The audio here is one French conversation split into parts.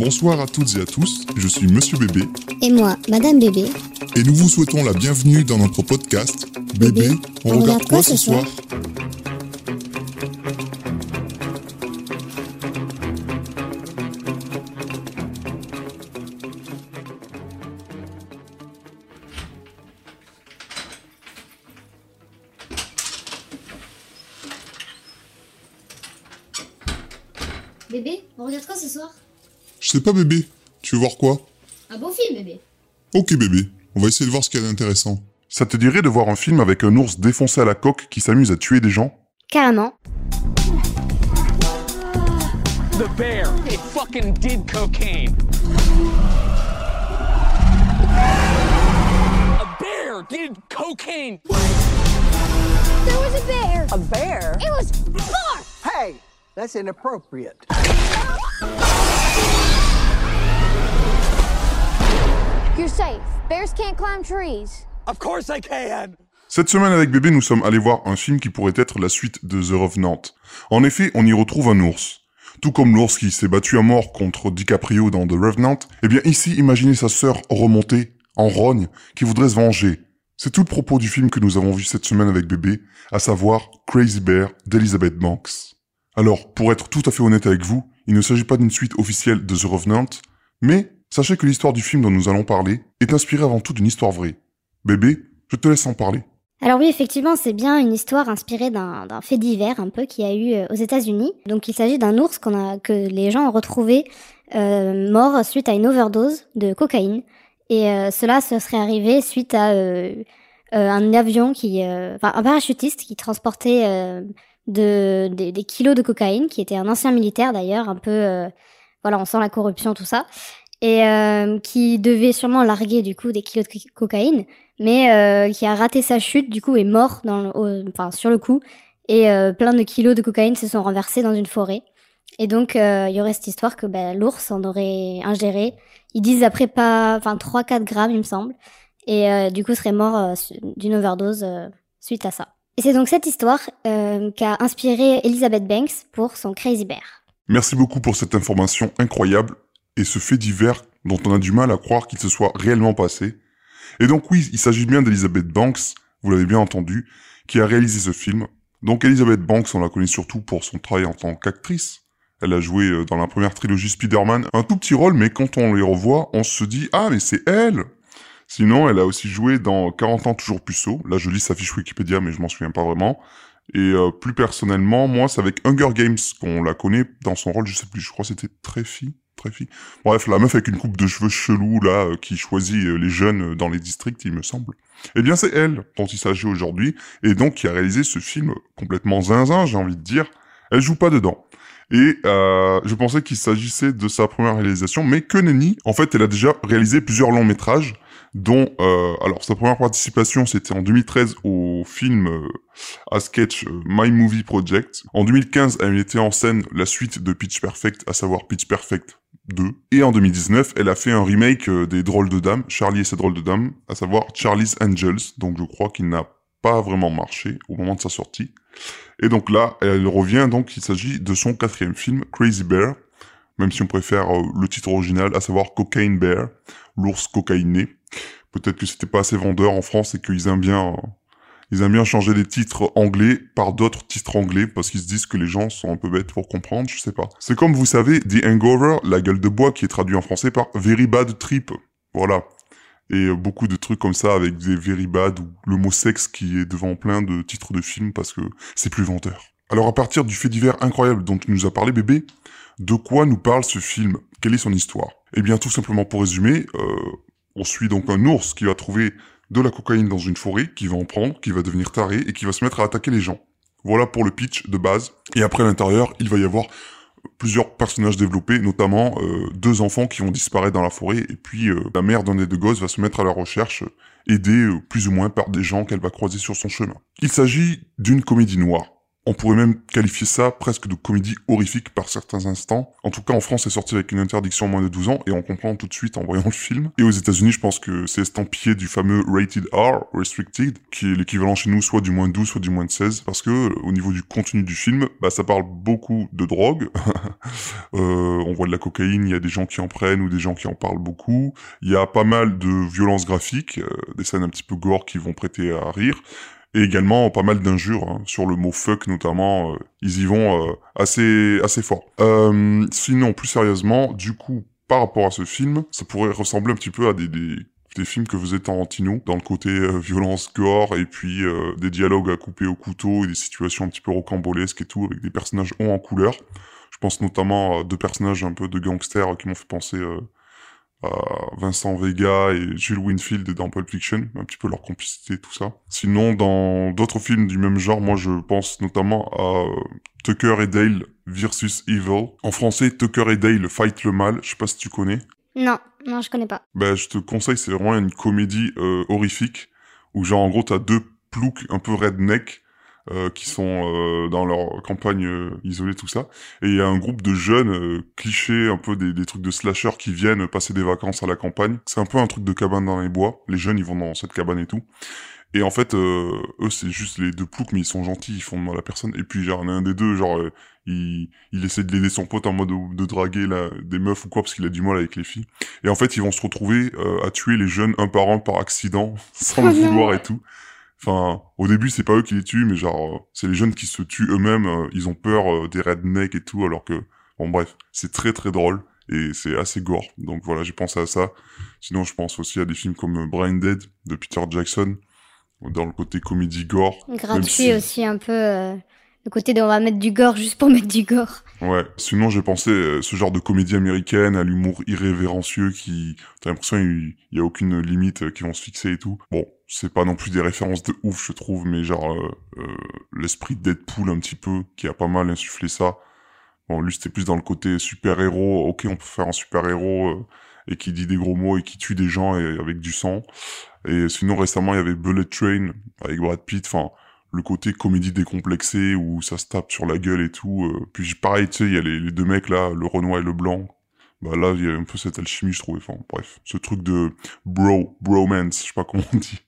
Bonsoir à toutes et à tous, je suis Monsieur Bébé. Et moi, Madame Bébé. Et nous vous souhaitons la bienvenue dans notre podcast Bébé, on, regarde quoi ce soir? Je sais pas bébé, tu veux voir quoi? Un beau film, bébé. Ok bébé, on va essayer de voir ce qu'il y a d'intéressant. Ça te dirait de voir un film avec un ours défoncé à la coque qui s'amuse à tuer des gens? Carrément. The bear, it fucking did cocaine. A bear did cocaine. There was a bear. A bear? It was far. Hey, that's inappropriate. You're safe. Bears can't climb trees. Of course I can. Cette semaine avec bébé, nous sommes allés voir un film qui pourrait être la suite de The Revenant. En effet, on y retrouve un ours. Tout comme l'ours qui s'est battu à mort contre DiCaprio dans The Revenant, eh bien ici, imaginez sa sœur remontée, en rogne, qui voudrait se venger. C'est tout le propos du film que nous avons vu cette semaine avec bébé, à savoir Crazy Bear d'Elizabeth Banks. Alors, pour être tout à fait honnête avec vous, il ne s'agit pas d'une suite officielle de The Revenant, mais sachez que l'histoire du film dont nous allons parler est inspirée avant tout d'une histoire vraie. Bébé, je te laisse en parler. Alors oui, effectivement, c'est bien une histoire inspirée d'un fait divers un peu qui a eu euh, aux États-Unis. Donc il s'agit d'un ours qu'on a que les gens ont retrouvé euh, mort suite à une overdose de cocaïne. Et euh, cela se serait arrivé suite à un avion qui, enfin un parachutiste qui transportait de, des- kilos de cocaïne, qui était un ancien militaire d'ailleurs, un peu, voilà, on sent la corruption tout ça, et euh, qui devait sûrement larguer du coup des kilos de co- cocaïne mais euh, qui a raté sa chute, du coup est mort dans le- enfin, sur le coup, et euh, plein de kilos de cocaïne se sont renversés dans une forêt. Et donc euh, il y aurait cette histoire que ben, l'ours en aurait ingéré. Ils disent après pas, enfin 3-4 grammes il me semble, et euh, du coup serait mort euh, d'une overdose suite à ça. Et c'est donc cette histoire qu'a inspiré Elizabeth Banks pour son Crazy Bear. Merci beaucoup pour cette information incroyable et ce fait divers dont on a du mal à croire qu'il se soit réellement passé. Et donc oui, il s'agit bien d'Elizabeth Banks, vous l'avez bien entendu, qui a réalisé ce film. Donc Elizabeth Banks, on la connaît surtout pour son travail en tant qu'actrice. Elle a joué euh, dans la première trilogie Spider-Man un tout petit rôle, mais quand on les revoit, on se dit « Ah, mais c'est elle !» Sinon, elle a aussi joué dans 40 ans toujours puceau. Là, je lis sa fiche Wikipédia, mais je m'en souviens pas vraiment. Et euh, plus personnellement, moi, c'est avec Hunger Games qu'on la connaît dans son rôle, je sais plus, je crois que c'était Treffy. Bref, la meuf avec une coupe de cheveux chelou, là, euh, qui choisit euh, les jeunes euh, dans les districts, il me semble. Eh bien, c'est elle dont il s'agit aujourd'hui, et donc qui a réalisé ce film complètement zinzin, j'ai envie de dire. Elle joue pas dedans. Et euh, je pensais qu'il s'agissait de sa première réalisation, mais que nenni. En fait, elle a déjà réalisé plusieurs longs métrages, dont euh, alors sa première participation c'était en 2013 au film à sketch My Movie Project. En 2015, elle mettait en scène la suite de Pitch Perfect, à savoir Pitch Perfect 2. Et en 2019, elle a fait un remake euh, des Drôles de Dames, Charlie et ses Drôles de Dames, à savoir Charlie's Angels. Donc je crois qu'il n'a pas vraiment marché au moment de sa sortie. Et donc là, elle revient, donc il s'agit de son quatrième film, Crazy Bear, même si on préfère euh, le titre original, à savoir Cocaine Bear, l'ours cocaïné. Peut-être que c'était pas assez vendeur en France et qu'ils aiment bien, euh, ils aiment bien changer les titres anglais par d'autres titres anglais parce qu'ils se disent que les gens sont un peu bêtes pour comprendre, je sais pas. C'est comme vous savez, The Hangover, la gueule de bois, qui est traduit en français par Very Bad Trip. Voilà. Et euh, beaucoup de trucs comme ça avec des Very Bad ou le mot sexe qui est devant plein de titres de films parce que c'est plus vendeur. Alors à partir du fait divers incroyable dont tu nous as parlé bébé, de quoi nous parle ce film? Quelle est son histoire? Eh bien tout simplement pour résumer, euh, on suit donc un ours qui va trouver de la cocaïne dans une forêt, qui va en prendre, qui va devenir taré et qui va se mettre à attaquer les gens. Voilà pour le pitch de base. Et après à l'intérieur, il va y avoir plusieurs personnages développés, notamment euh, deux enfants qui vont disparaître dans la forêt, et puis euh, la mère d'un des deux gosses va se mettre à la recherche, aidée euh, plus ou moins par des gens qu'elle va croiser sur son chemin. Il s'agit d'une comédie noire. On pourrait même qualifier ça presque de comédie horrifique par certains instants. En tout cas, en France, c'est sorti avec une interdiction moins de 12 ans et on comprend tout de suite en voyant le film. Et aux États-Unis, je pense que c'est estampillé du fameux rated R, restricted, qui est l'équivalent chez nous soit du moins 12, soit du moins 16, parce que euh, au niveau du contenu du film, bah, ça parle beaucoup de drogue. euh, on voit de la cocaïne, il y a des gens qui en prennent ou des gens qui en parlent beaucoup. Il y a pas mal de violences graphiques, euh, des scènes un petit peu gore qui vont prêter à rire et également pas mal d'injures hein, sur le mot fuck notamment. euh, ils y vont euh, assez assez fort. Euh, sinon, plus sérieusement, du coup, par rapport à ce film, ça pourrait ressembler un petit peu à des, des des films que faisait Tarantino dans le côté euh, violence gore et puis euh, des dialogues à couper au couteau et des situations un petit peu rocambolesques et tout avec des personnages hauts en couleur. Je pense notamment à deux personnages un peu de gangsters qui m'ont fait penser euh, Vincent Vega et Jules Winfield dans Pulp Fiction, un petit peu leur complicité, tout ça. Sinon, dans d'autres films du même genre, moi je pense notamment à euh, Tucker et Dale versus Evil. En français, Tucker et Dale fight le mal, je sais pas si tu connais. Non, non, je connais pas. Ben, je te conseille, c'est vraiment une comédie euh, horrifique, où genre en gros t'as deux ploucs un peu redneck, euh, qui sont euh, dans leur campagne euh, isolée, tout ça. Et il y a un groupe de jeunes euh, clichés, un peu des, des trucs de slasher qui viennent passer des vacances à la campagne. C'est un peu un truc de cabane dans les bois. Les jeunes, ils vont dans cette cabane et tout. Et en fait, euh, eux, c'est juste les deux ploucs, mais ils sont gentils, ils font de mal à personne. Et puis, genre, un des deux, genre, euh, il, il essaie de l'aider son pote en mode de, de draguer là, des meufs ou quoi, parce qu'il a du mal avec les filles. Et en fait, ils vont se retrouver euh, à tuer les jeunes un par un par accident, sans le Oh vouloir et tout. Enfin, au début, c'est pas eux qui les tuent, mais genre, euh, c'est les jeunes qui se tuent eux-mêmes. euh, ils ont peur euh, des rednecks et tout, alors que, bon, bref, c'est très très drôle et c'est assez gore. Donc voilà, j'ai pensé à ça. Sinon, je pense aussi à des films comme Brain Dead de Peter Jackson, dans le côté comédie gore. Gratuit si- aussi un peu. euh, le côté de on va mettre du gore juste pour mettre du gore. Ouais. Sinon, j'ai pensé euh, ce genre de comédie américaine à l'humour irrévérencieux qui, t'as l'impression il il y a aucune limite euh, qui vont se fixer et tout. Bon, c'est pas non plus des références de ouf, je trouve, mais genre euh, euh, l'esprit de Deadpool un petit peu qui a pas mal insufflé ça. Bon, lui c'était plus dans le côté super héros. Ok, on peut faire un super héros et qui dit des gros mots et qui tue des gens et, avec du sang. Et sinon récemment il y avait Bullet Train avec Brad Pitt. Enfin le côté comédie décomplexée où ça se tape sur la gueule et tout. euh. Puis pareil, tu sais, il y a les, les deux mecs là, le Renoir et le Blanc. Bah là, il y a un peu cette alchimie, je trouvais. Enfin, bref, ce truc de bro, bromance, je sais pas comment on dit,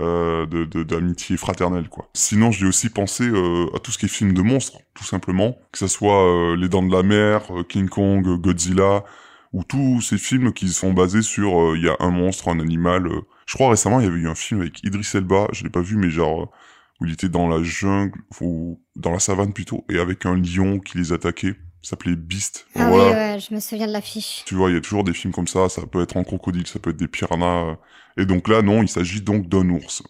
euh, de d'amitié fraternelle, quoi. Sinon, j'ai aussi pensé euh, à tout ce qui est film de monstres, tout simplement, que ça soit euh, Les Dents de la Mer, euh, King Kong, Godzilla, ou tous ces films qui sont basés sur euh, il y a un monstre, un animal. euh. Je crois récemment, il y avait eu un film avec Idris Elba, je l'ai pas vu, mais genre où il était dans la jungle, ou dans la savane plutôt, et avec un lion qui les attaquait. S'appelait Beast. Ah Voilà. oui, ouais, je me souviens de l'affiche. Tu vois, il y a toujours des films comme ça, ça peut être en crocodile, ça peut être des piranhas. Et donc là, non, il s'agit donc d'un ours.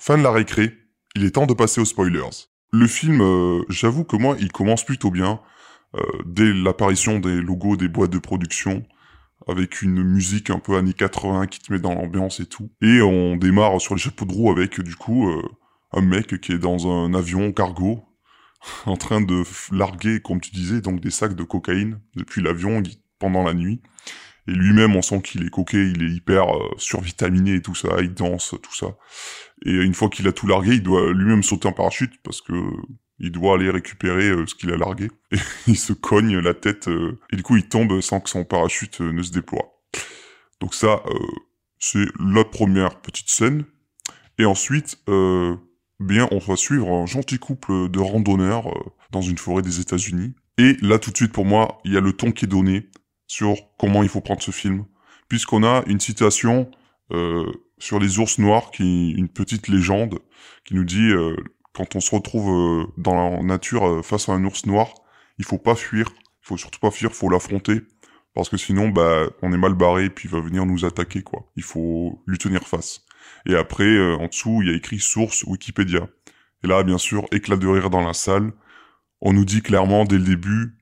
Fin de la récré, il est temps de passer aux spoilers. Le film, euh, j'avoue que moi, il commence plutôt bien, euh, dès l'apparition des logos des boîtes de production, avec une musique un peu années 80 qui te met dans l'ambiance et tout. Et on démarre sur les chapeaux de roue avec, du coup, euh, un mec qui est dans un avion cargo, en train de larguer, comme tu disais, donc des sacs de cocaïne depuis l'avion pendant la nuit. Et lui-même, on sent qu'il est coqué, il est hyper euh, survitaminé et tout ça, il danse, tout ça. Et une fois qu'il a tout largué, il doit lui-même sauter en parachute parce que il doit aller récupérer euh, ce qu'il a largué. Et il se cogne la tête euh, et du coup il tombe sans que son parachute euh, ne se déploie. Donc ça, euh, c'est la première petite scène. Et ensuite, euh, bien, on va suivre un gentil couple de randonneurs euh, dans une forêt des États-Unis. Et là, tout de suite, pour moi, il y a le ton qui est donné sur comment il faut prendre ce film, puisqu'on a une citation euh, sur les ours noirs, qui une petite légende qui nous dit euh, quand on se retrouve euh, dans la nature euh, face à un ours noir, il faut pas fuir, il faut surtout pas fuir, faut l'affronter, parce que sinon, bah, on est mal barré, puis il va venir nous attaquer, quoi. Il faut lui tenir face. Et après, euh, en dessous, il y a écrit source Wikipédia. Et là, bien sûr, éclat de rire dans la salle. On nous dit clairement dès le début,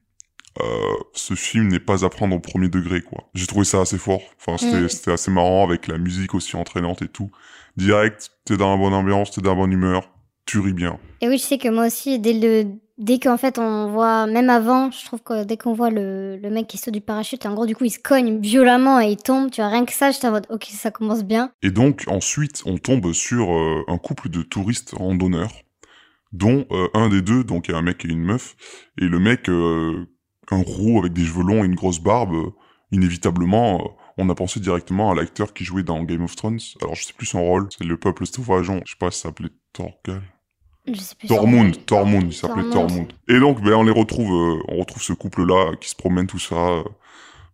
euh, ce film n'est pas à prendre au premier degré, quoi. J'ai trouvé ça assez fort. Enfin, c'était Mm. c'était assez marrant avec la musique aussi entraînante et tout. Direct, t'es dans la bonne ambiance, t'es dans la bonne humeur, tu ris bien. Et oui, je sais que moi aussi, dès le dès qu'en fait on voit, même avant, je trouve que dès qu'on voit le, le mec qui saute du parachute, en gros, du coup, il se cogne violemment et il tombe. Tu vois, rien que ça, j'étais en mode, ok, ça commence bien. Et donc ensuite, on tombe sur euh, un couple de touristes randonneurs, dont euh, un des deux, donc il y a un mec et une meuf, et le mec, euh, un roux avec des cheveux longs et une grosse barbe, inévitablement, on a pensé directement à l'acteur qui jouait dans Game of Thrones. Alors je sais plus son rôle, c'est le peuple sauvageon, je sais pas si ça s'appelait Torgal. Je sais plus. Tormund, Tormund, il s'appelait Tormund. Et donc, ben, on les retrouve, euh, on retrouve ce couple-là qui se promène tout ça, euh,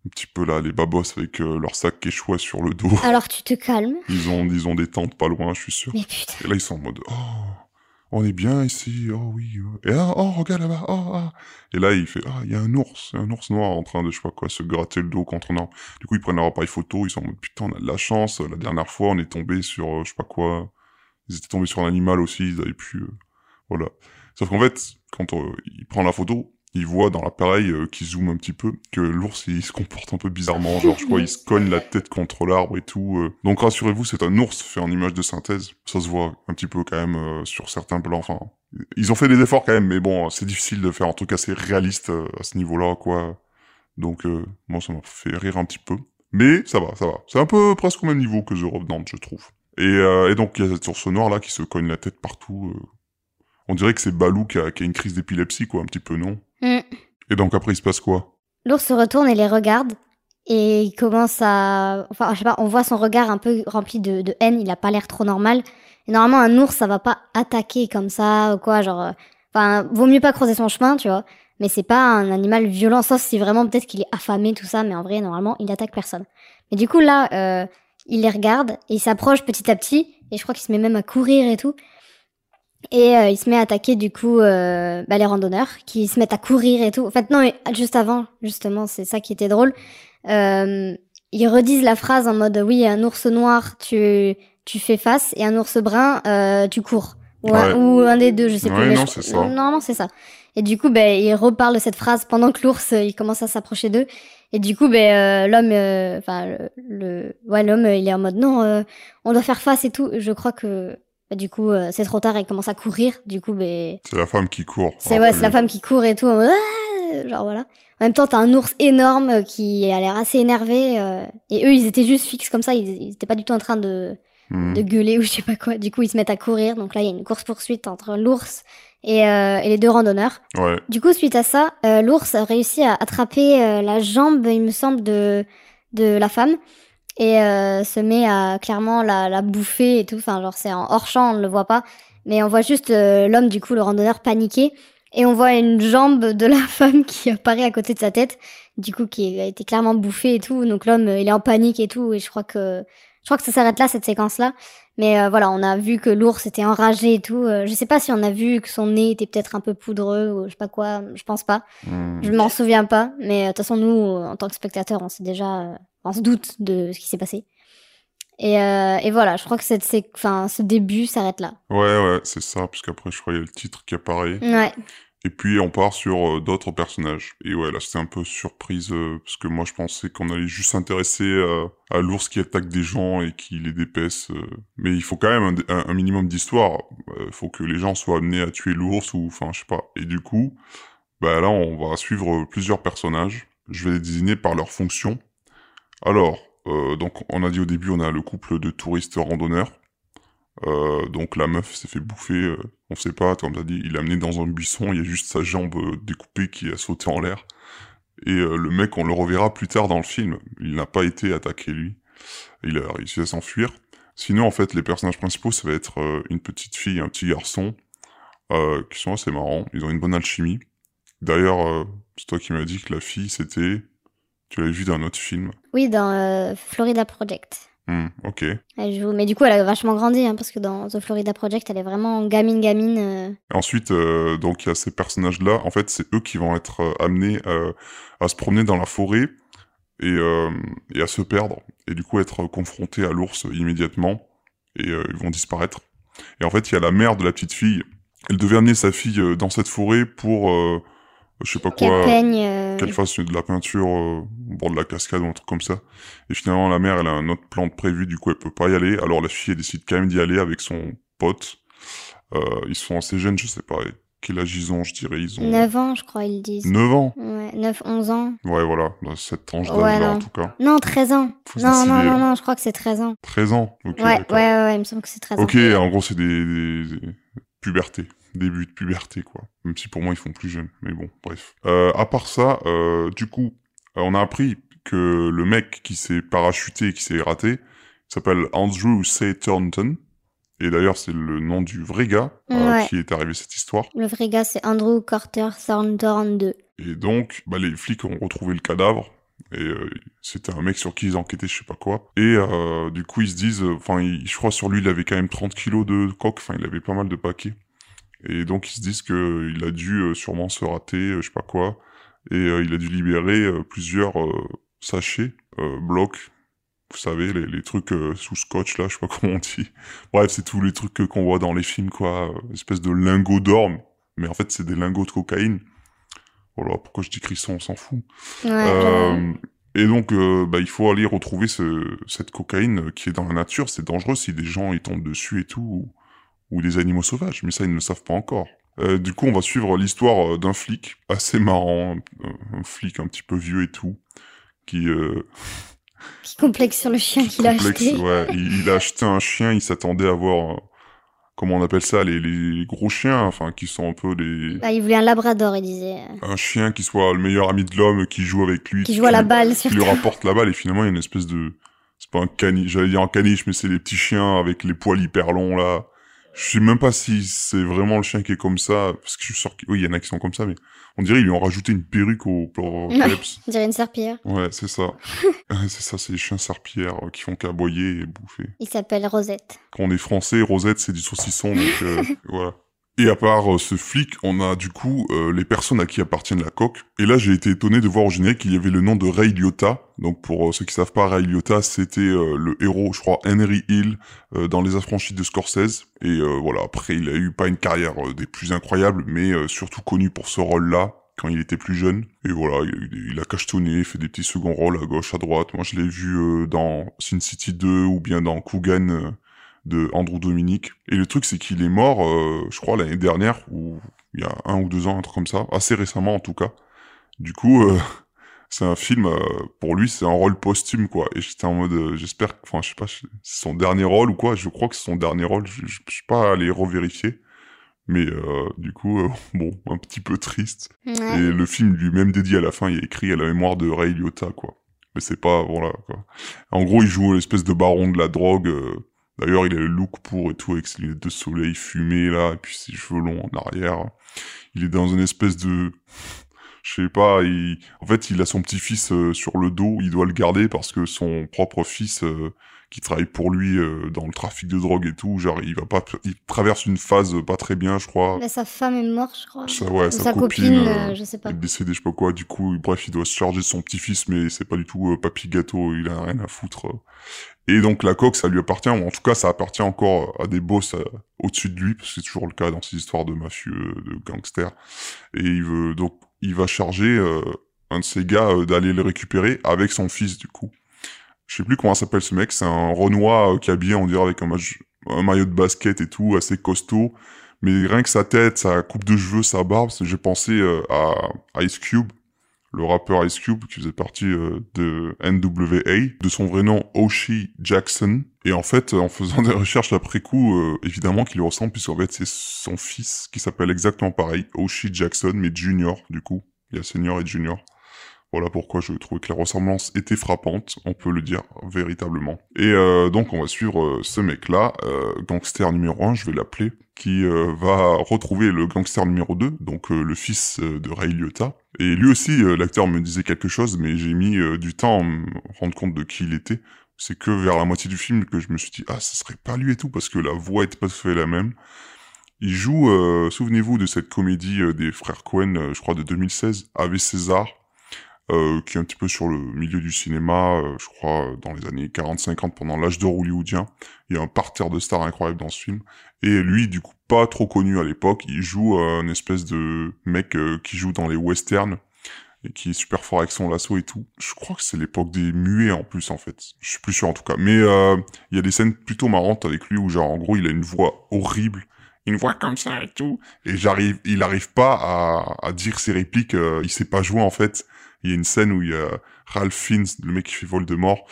un petit peu là, les babos avec euh, leur sac quechua sur le dos. Alors tu te calmes. Ils ont, ils ont des tentes pas loin, je suis sûr. Mais putain. Et là, ils sont en mode, oh, on est bien ici, oh oui. Et là, oh, regarde là-bas, oh, ah. Et là, il fait, ah, il y a un ours, un ours noir en train de, je sais pas quoi, se gratter le dos contre un arbre. Du coup, ils prennent leur appareil photo, ils sont en mode, putain, on a de la chance. La dernière fois, on est tombé sur, je sais pas quoi. Ils étaient tombés sur un animal aussi, ils avaient pu, euh, voilà. Sauf qu'en fait, quand euh, il prend la photo, il voit dans l'appareil euh, qui zoome un petit peu que l'ours il se comporte un peu bizarrement, genre je crois il se cogne la tête contre l'arbre et tout. euh. Donc rassurez-vous, c'est un ours fait en image de synthèse. Ça se voit un petit peu quand même euh, sur certains plans. Enfin, ils ont fait des efforts quand même, mais bon, c'est difficile de faire un truc assez réaliste euh, à ce niveau-là, quoi. Donc moi ça m'a fait rire un petit peu, mais ça va, ça va. C'est un peu presque au même niveau que The Revenant, je trouve. Et, euh, et donc il y a cet ours noir là qui se cogne la tête partout. euh. On dirait que c'est Balou qui a, qui a une crise d'épilepsie, quoi, un petit peu, non? Hmm. Et donc après, il se passe quoi? L'ours se retourne et les regarde. Et il commence à... Enfin, je sais pas, on voit son regard un peu rempli de, de haine. Il a pas l'air trop normal. Et normalement, un ours, ça va pas attaquer comme ça ou quoi. Genre... euh, Enfin, vaut mieux pas creuser son chemin, tu vois. Mais c'est pas un animal violent, sauf si vraiment peut-être qu'il est affamé, tout ça. Mais en vrai, normalement, il attaque personne. Mais du coup, là, euh, il les regarde et il s'approche petit à petit. Et je crois qu'il se met même à courir et tout. Et euh, il se met à attaquer du coup euh, bah, les randonneurs qui se mettent à courir et tout. En fait non, juste avant, justement, c'est ça qui était drôle. Euh, ils redisent la phrase en mode oui, un ours noir, tu tu fais face et un ours brun, euh, tu cours. Ou, un, Ouais. ou un des deux, je sais Ouais, plus. mais non, je- c'est ça. Normalement, c'est ça. Et du coup, ben, il reparle de cette phrase pendant que l'ours, euh, il commence à s'approcher d'eux. Et du coup, ben, euh, l'homme, euh, enfin, le, le- ouais, l'homme, il est en mode non, euh, on doit faire face et tout. Je crois que, bah, du coup, euh, c'est trop tard, il commence à courir. Du coup, ben, C'est la femme qui court. c'est ouais, c'est la femme qui court et tout. en mode, Ah genre voilà. En même temps, t'as un ours énorme qui a l'air assez énervé. et eux, ils étaient juste fixes comme ça. Ils, ils étaient pas du tout en train de, Hmm. de gueuler ou je sais pas quoi. Du coup, ils se mettent à courir. Donc là, il y a une course poursuite entre l'ours et, euh, et les deux randonneurs. Ouais. Du coup, suite à ça, euh, l'ours a réussi à attraper euh, la jambe, il me semble, de, de la femme et euh, se met à clairement la, la bouffer et tout. Enfin, genre, c'est en hors champ, on ne le voit pas. Mais on voit juste euh, l'homme, du coup, le randonneur paniqué. Et on voit une jambe de la femme qui apparaît à côté de sa tête, du coup, qui a été clairement bouffée et tout. Donc l'homme, il est en panique et tout. Et je crois que, je crois que ça s'arrête là, cette séquence-là. Mais euh, voilà, on a vu que l'ours était enragé et tout. Euh, je sais pas si on a vu que son nez était peut-être un peu poudreux ou je sais pas quoi. Je pense pas. Hmm. Je m'en souviens pas. Mais euh, de toute façon, nous, en tant que spectateurs, on sait déjà, euh, on se doute de ce qui s'est passé. Et, euh, et voilà, je crois que cette, enfin, ce début s'arrête là. Ouais, ouais, c'est ça, parce qu'après, je crois qu'il y a le titre qui apparaît. Ouais. Et puis, on part sur euh, d'autres personnages. Et ouais, là, c'était un peu surprise, euh, parce que moi, je pensais qu'on allait juste s'intéresser euh, à l'ours qui attaque des gens et qui les dépaisse. euh. Mais il faut quand même un, un- minimum d'histoire. Il faut que les gens soient amenés à tuer l'ours, ou enfin, je sais pas. Et du coup, bah là, on va suivre plusieurs personnages. Je vais les désigner par leur fonction. Alors, donc, on a dit au début, on a le couple de touristes randonneurs. Donc la meuf s'est fait bouffer, on sait pas, comme t'as dit, il l'a amené dans un buisson, il y a juste sa jambe euh, découpée qui a sauté en l'air. Et euh, le mec, on le reverra plus tard dans le film, il n'a pas été attaqué lui, il a réussi à s'enfuir. Sinon, en fait, les personnages principaux, ça va être euh, une petite fille et un petit garçon, qui sont assez marrants, ils ont une bonne alchimie. D'ailleurs, c'est toi qui m'as dit que la fille, c'était... Tu l'avais vu dans un autre film. Oui, dans Florida Project. Hmm, ok. Elle joue, mais du coup, elle a vachement grandi, hein, parce que dans The Florida Project, elle est vraiment gamine, gamine. euh. Ensuite, euh, donc il y a ces personnages-là. En fait, c'est eux qui vont être euh, amenés à se promener dans la forêt et, et à se perdre et du coup être confrontés à l'ours immédiatement et ils vont disparaître. Et en fait, il y a la mère de la petite fille. Elle devait amener sa fille dans cette forêt pour je sais pas Qu'elle quoi peigne. euh, qu'elle fasse de la peinture euh, au bord de la cascade ou un truc comme ça. Et finalement, la mère, elle a un autre plan de prévu, du coup, elle peut pas y aller. Alors la fille, elle décide quand même d'y aller avec son pote. Euh, ils sont assez jeunes, je sais pas, Quel âge ils ont, je dirais Ils ont 9 ans, je crois, ils disent. 9 ans Ouais, 9, 11 ans. Ouais, voilà, dans cette Ouais, d'âge-là, en non. tout cas. Non, 13 ans. Faut Non, non, non, là. non, je crois que c'est 13 ans. 13 ans Ok, ouais, ouais, ouais, ouais, il me semble que c'est 13 ans. Ok, en gros, c'est des, des, des pubertés. Début de puberté, quoi. Même si pour moi, ils font plus jeunes. Mais bon, bref. Euh, à part ça, euh, du coup, euh, on a appris que le mec qui s'est parachuté, qui s'est raté, s'appelle Andrew C. Thornton. Et d'ailleurs, c'est le nom du vrai gars euh, Ouais. qui est arrivé cette histoire. Le vrai gars, c'est Andrew Carter Thornton 2. Et donc, bah, les flics ont retrouvé le cadavre. Et euh, c'était un mec sur qui ils enquêtaient, je sais pas quoi. Et euh, du coup, ils se disent, enfin, je crois sur lui, il avait quand même 30 kilos de coke. Enfin, il avait pas mal de paquets. Et donc, ils se disent que il a dû euh, sûrement se rater, euh, je sais pas quoi. Et euh, il a dû libérer euh, plusieurs euh, sachets, euh, blocs. Vous savez, les, les trucs euh, sous scotch, là, je sais pas comment on dit. Bref, c'est tous les trucs euh, qu'on voit dans les films, quoi. euh, espèce de lingots d'or. Mais en fait, c'est des lingots de cocaïne. Voilà, pourquoi je dis Crisson, on s'en fout. Ouais, Euh, et donc, euh, bah, il faut aller retrouver ce, cette cocaïne euh, qui est dans la nature. C'est dangereux si des gens ils tombent dessus et tout, ou, des animaux sauvages. Mais ça, ils ne le savent pas encore. Euh, du coup, on va suivre l'histoire euh, d'un flic assez marrant, un, un flic un petit peu vieux et tout, qui euh, Qui complexe sur le chien qu'il a acheté. ouais, il, il a acheté un chien. Il s'attendait à voir, euh, comment on appelle ça, les, les gros chiens, enfin, qui sont un peu les Bah, il voulait un labrador, il disait. un chien qui soit le meilleur ami de l'homme, qui joue avec lui, Qui joue à la balle, qui lui rapporte la balle et finalement il y a une espèce de c'est pas un caniche j'allais dire un caniche mais c'est les petits chiens avec les poils hyper longs là je sais même pas si c'est vraiment le chien qui est comme ça parce que je suis sûr qu'il oui, y en a qui sont comme ça mais on dirait ils lui ont rajouté une perruque au peps. On dirait une serpillère. ouais c'est ça c'est ça c'est les chiens serpillères euh, qui font qu'aboyer et bouffer Il s'appelle Rosette. quand on est français, Rosette, c'est du saucisson, donc euh, voilà. Et à part euh, ce flic, on a du coup euh, les personnes à qui appartiennent la coque. Et là, j'ai été étonné de voir au générique qu'il y avait le nom de Ray Liotta. Donc pour euh, ceux qui savent pas, Ray Liotta, c'était le héros, je crois, Henry Hill dans Les Affranchis de Scorsese. Et voilà, après, il a eu pas une carrière des plus incroyables, mais surtout connu pour ce rôle-là quand il était plus jeune. Et voilà, il a, cachetonné, fait des petits seconds rôles à gauche, à droite. Moi, je l'ai vu dans Sin City 2 ou bien dans Coogan de Andrew Dominic. Et le truc, c'est qu'il est mort, euh, je crois, l'année dernière, ou il y a un ou deux ans, un truc comme ça, assez récemment en tout cas. Du coup, euh, c'est un film, euh, pour lui, c'est un rôle posthume, quoi. Et j'étais en mode, euh, j'espère, enfin, je sais pas, c'est son dernier rôle ou quoi, je crois que c'est son dernier rôle, je, je, je suis pas allé revérifier. Mais euh, du coup, euh, bon, un petit peu triste. Ouais. Et le film lui-même dédié à la fin, il est écrit à la mémoire de Ray Liotta, quoi. Mais c'est pas, voilà, quoi. En gros, il joue l'espèce de baron de la drogue. D'ailleurs, il a le look pour et tout, avec ses lunettes de soleil fumées, là, et puis ses cheveux longs en arrière. Il est dans une espèce de... Je sais pas, il... en fait, il a son petit-fils euh, sur le dos, il doit le garder parce que son propre fils, euh, qui travaille pour lui euh, dans le trafic de drogue et tout, genre, il va pas... Il traverse une phase pas très bien, je crois. Bah, sa femme est morte, je crois. Ça, ouais, Ou sa sa copine, copine, euh, euh, je sais pas. est décédé, je sais pas quoi. Du coup, bref, il doit se charger de son petit-fils, mais c'est pas du tout euh, papy gâteau, il a rien à foutre. Et donc la coque, ça lui appartient, ou en tout cas, ça appartient encore à des boss au-dessus de lui, parce que c'est toujours le cas dans ces histoires de mafieux, de gangsters. Et il veut donc, il va charger un de ses gars d'aller le récupérer avec son fils, du coup. Je sais plus comment s'appelle ce mec, c'est un Renoir euh, qui est habillé, on dirait, avec un, maillot de basket et tout, assez costaud. Mais rien que sa tête, sa coupe de cheveux, sa barbe, j'ai pensé euh, à Ice Cube, le rappeur Ice Cube qui faisait partie euh, de NWA, de son vrai nom Oshie Jackson. Et en fait, en faisant des recherches après coup, évidemment qu'il ressemble puisqu'en fait c'est son fils qui s'appelle exactement pareil, Oshie Jackson, mais Junior du coup. Il y a Senior et Junior. Voilà pourquoi je trouvais que la ressemblance était frappante, on peut le dire véritablement. Et euh, donc on va suivre euh, ce mec-là, euh, gangster numéro 1, je vais l'appeler, qui va retrouver le gangster numéro 2, donc le fils de Ray Liotta. Et lui aussi, l'acteur me disait quelque chose, mais j'ai mis du temps à me rendre compte de qui il était. C'est que vers la moitié du film que je me suis dit, ah, ça serait pas lui et tout, parce que la voix était pas tout à fait la même. Il joue, euh, souvenez-vous de cette comédie des frères Cohen, je crois de 2016, Ave César, euh, qui est un petit peu sur le milieu du cinéma, euh, je crois euh, dans les années 40-50, pendant l'âge d'or hollywoodien. Il y a un parterre de stars incroyable dans ce film. Et lui, du coup, pas trop connu à l'époque, il joue un espèce de mec qui joue dans les westerns et qui est super fort avec son lasso et tout. Je crois que c'est l'époque des muets en plus en fait. Je suis plus sûr en tout cas. Mais il y a des scènes plutôt marrantes avec lui où genre en gros il a une voix horrible une voix comme ça et tout. Et j'arrive, il arrive pas à, à dire ses répliques. euh, il sait pas jouer en fait. Il y a une scène où il y a Ralph Fiennes, le mec qui fait Voldemort,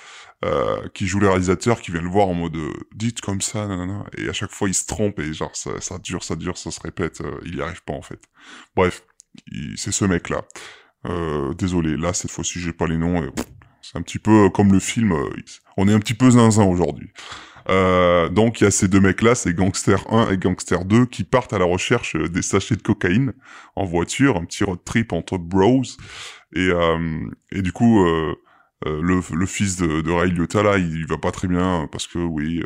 euh, qui joue le réalisateur, qui vient le voir en mode euh, dites comme ça, nanana. Et à chaque fois il se trompe et genre ça, ça dure, ça dure, ça se répète. euh, il y arrive pas en fait. Bref, c'est ce mec là. Euh, désolé, là cette fois-ci j'ai pas les noms. c'est un petit peu comme le film. euh, on est un petit peu zinzin aujourd'hui. Euh, donc il y a ces deux mecs-là, c'est Gangster 1 et Gangster 2, qui partent à la recherche euh, des sachets de cocaïne en voiture, un petit road trip entre bros. Et, euh, et du coup, euh, euh, le, fils de, de Ray Liotta, là, il, il va pas très bien parce que, oui,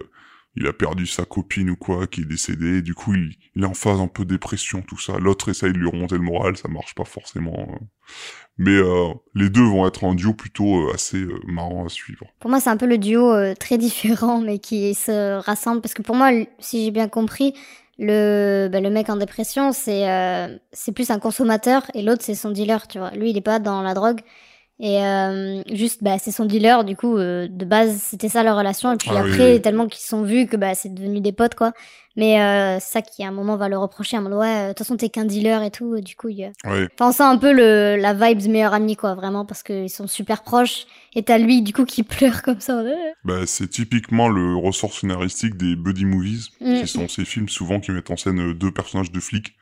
il a perdu sa copine ou quoi, qui est décédée. Du coup, il, est en phase un peu dépression, tout ça. L'autre essaye de lui remonter le moral, ça marche pas forcément. euh. Mais euh, les deux vont être un duo plutôt euh, assez euh, marrant à suivre. Pour moi, c'est un peu le duo très différent, mais qui se rassemble. Parce que pour moi, si j'ai bien compris, le, bah, le mec en dépression, c'est c'est plus un consommateur et l'autre, c'est son dealer, tu vois. Lui, il est pas dans la drogue. Et euh, juste, bah, c'est son dealer, du coup, euh, de base, c'était ça leur relation. Et puis Ah oui, après, oui. tellement qu'ils sont vus que bah, c'est devenu des potes, quoi. Mais euh, ça qui, à un moment, va le reprocher. En mode, ouais, euh, de toute façon, t'es qu'un dealer et tout. et du coup, il y a- Ouais, Enfin, on sent un peu le, la vibes meilleur ami, quoi, vraiment, parce qu'ils sont super proches. Et t'as lui, du coup, qui pleure comme ça. Euh. bah, c'est typiquement le ressort scénaristique des buddy movies, Mm. qui sont ces films souvent qui mettent en scène euh, deux personnages de flics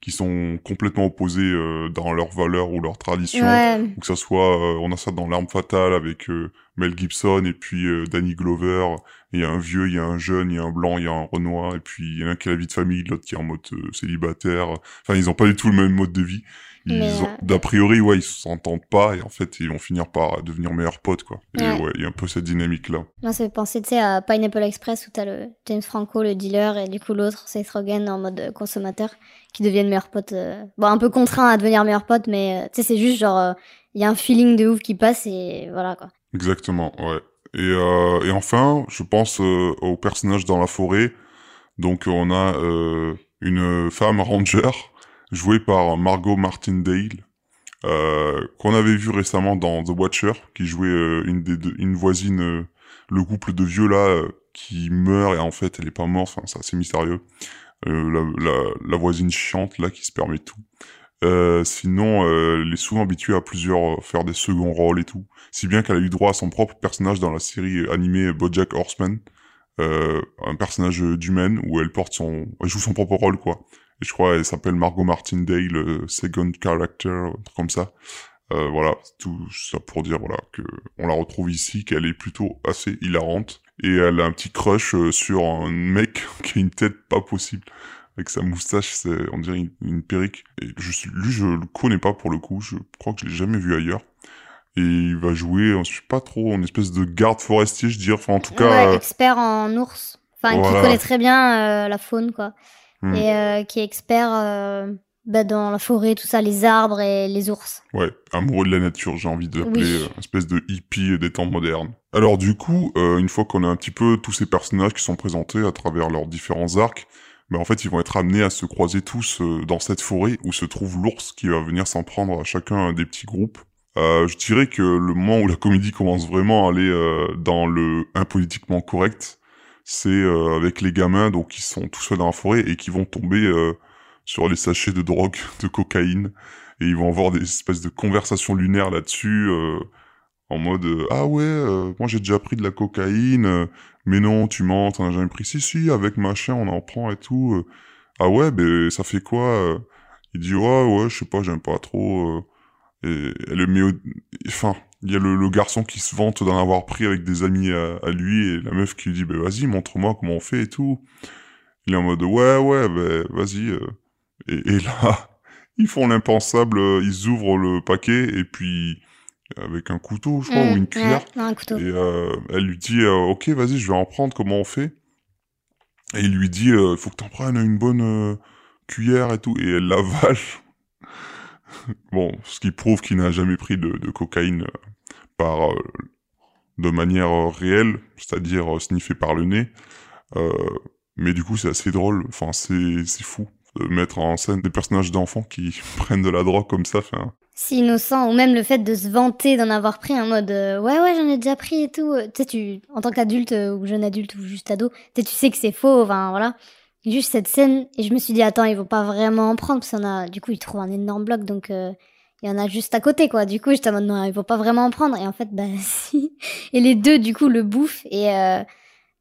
qui sont complètement opposés euh, dans leurs valeurs ou leurs traditions. Ouais. Ou que ça soit, euh, on a ça dans L'arme fatale avec euh, Mel Gibson et puis euh, Danny Glover. Il y a un vieux, il y a un jeune, il y a un blanc, il y a un Renoir, et puis il y en a un qui a la vie de famille, l'autre qui est en mode célibataire. Enfin, ils ont pas du tout le même mode de vie. Euh, d'a priori, ouais, ils s'entendent pas, et en fait, ils vont finir par devenir meilleurs potes, quoi. Et Ouais. ouais, il y a un peu cette dynamique-là. Moi, ça fait penser, tu sais, à Pineapple Express où t'as le James Franco, le dealer, et du coup l'autre, Seth Rogen en mode euh, consommateur, qui deviennent meilleurs potes. euh, Bon, un peu contraints à devenir meilleurs potes, mais euh, tu sais, c'est juste genre, euh, il y a un feeling de ouf qui passe et voilà quoi. Exactement, ouais. Et, euh, et enfin, je pense euh, au personnage dans la forêt. Donc on a euh, une femme ranger jouée par Margot Martindale, euh, qu'on avait vu récemment dans The Watcher, qui jouait euh, une des deux- une voisine, euh, le couple de vieux là euh, qui meurt et en fait elle est pas morte. Enfin, c'est assez mystérieux. La, la, la voisine chiante là qui se permet tout. Sinon, elle est souvent habituée à plusieurs faire des seconds rôles et tout si bien qu'elle a eu droit à son propre personnage dans la série animée BoJack Horseman, un personnage d'humaine où elle porte son, elle joue son propre rôle quoi. Et je crois elle s'appelle Margot Martindale, euh, second character, un truc comme ça. Euh, voilà, tout ça pour dire voilà que on la retrouve ici, qu'elle est plutôt assez hilarante et elle a un petit crush euh, sur un mec qui a une tête pas possible. Avec sa moustache, c'est, on dirait une, une perruque. Et je, lui, je le connais pas pour le coup. Je crois que je l'ai jamais vu ailleurs et il va jouer, je sais pas trop, en espèce de garde forestier, je dirais. Enfin, en tout cas, ouais, euh, expert en ours. Enfin, voilà. qui connaît très bien euh, la faune, quoi. Hmm. Et euh, qui est expert euh, bah, dans la forêt, tout ça, les arbres et les ours. ouais, amoureux de la nature, j'ai envie de l'appeler, Oui. euh, espèce de hippie des temps modernes. Alors du coup, euh, une fois qu'on a un petit peu tous ces personnages qui sont présentés à travers leurs différents arcs, ben en fait, ils vont être amenés à se croiser tous euh, dans cette forêt où se trouve l'ours qui va venir s'en prendre à chacun des petits groupes. Euh, je dirais que le moment où la comédie commence vraiment à aller euh, dans le impolitiquement correct, c'est euh, avec les gamins donc qui sont tout seuls dans la forêt et qui vont tomber euh, sur les sachets de drogue, de cocaïne, et ils vont avoir des espèces de conversations lunaires là-dessus, euh, en mode euh, ah ouais, euh, moi j'ai déjà pris de la cocaïne, euh, mais non tu mens, t'en as jamais pris, si si avec machin on en prend et tout, ah ouais ben ça fait quoi Il dit ouais ouais je sais pas j'aime pas trop, et elle met au... enfin il y a le, le garçon qui se vante d'en avoir pris avec des amis à, à lui et la meuf qui lui dit ben vas-y montre-moi comment on fait et tout. Il est en mode ouais ouais ben vas-y. euh. Et, et là ils font l'impensable, euh, ils ouvrent le paquet et puis avec un couteau je crois ou Hmm, une cuillère. Ouais, un couteau. Et euh, elle lui dit euh, ok vas-y je vais en prendre comment on fait? Et il lui dit il faut que t'en prennes une bonne euh, cuillère et tout et elle l'avale. bon ce qui prouve qu'il n'a jamais pris de, de cocaïne euh, euh, de manière euh, réelle, c'est-à-dire euh, sniffée par le nez. Mais du coup c'est assez drôle. Enfin c'est c'est fou de mettre en scène des personnages d'enfants qui prennent de la drogue comme ça. Si innocent, ou même le fait de se vanter d'en avoir pris en mode ouais ouais j'en ai déjà pris et tout. Tu sais tu en tant qu'adulte ou jeune adulte ou juste ado, tu sais que c'est faux, enfin voilà. Juste cette scène, et je me suis dit, attends, ils vont pas vraiment en prendre, parce qu'on a, du coup, ils trouvent un énorme bloc, donc il y en a juste à côté, quoi. Du coup, j'étais en mode, non, ils vont pas vraiment en prendre, et en fait, bah, si. Et les deux, du coup, le bouffent, et euh,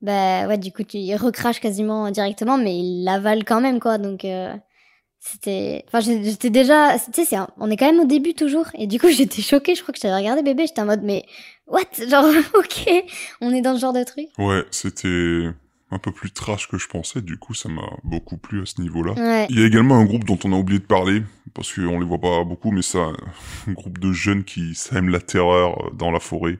bah, ouais, du coup, tu, ils recrachent quasiment directement, mais ils l'avalent quand même, quoi, donc euh, c'était. Enfin, j'étais déjà. Tu sais, on est quand même au début toujours, et du coup, j'étais choquée, je crois que j'avais regardé bébé, j'étais en mode, mais, what? Genre, ok, on est dans ce genre de truc. Ouais, c'était un peu plus trash que je pensais, du coup ça m'a beaucoup plu à ce niveau-là. Ouais. Il y a également un groupe dont on a oublié de parler, parce qu'on les voit pas beaucoup, mais ça, un groupe de jeunes qui sèment la terreur euh, dans la forêt.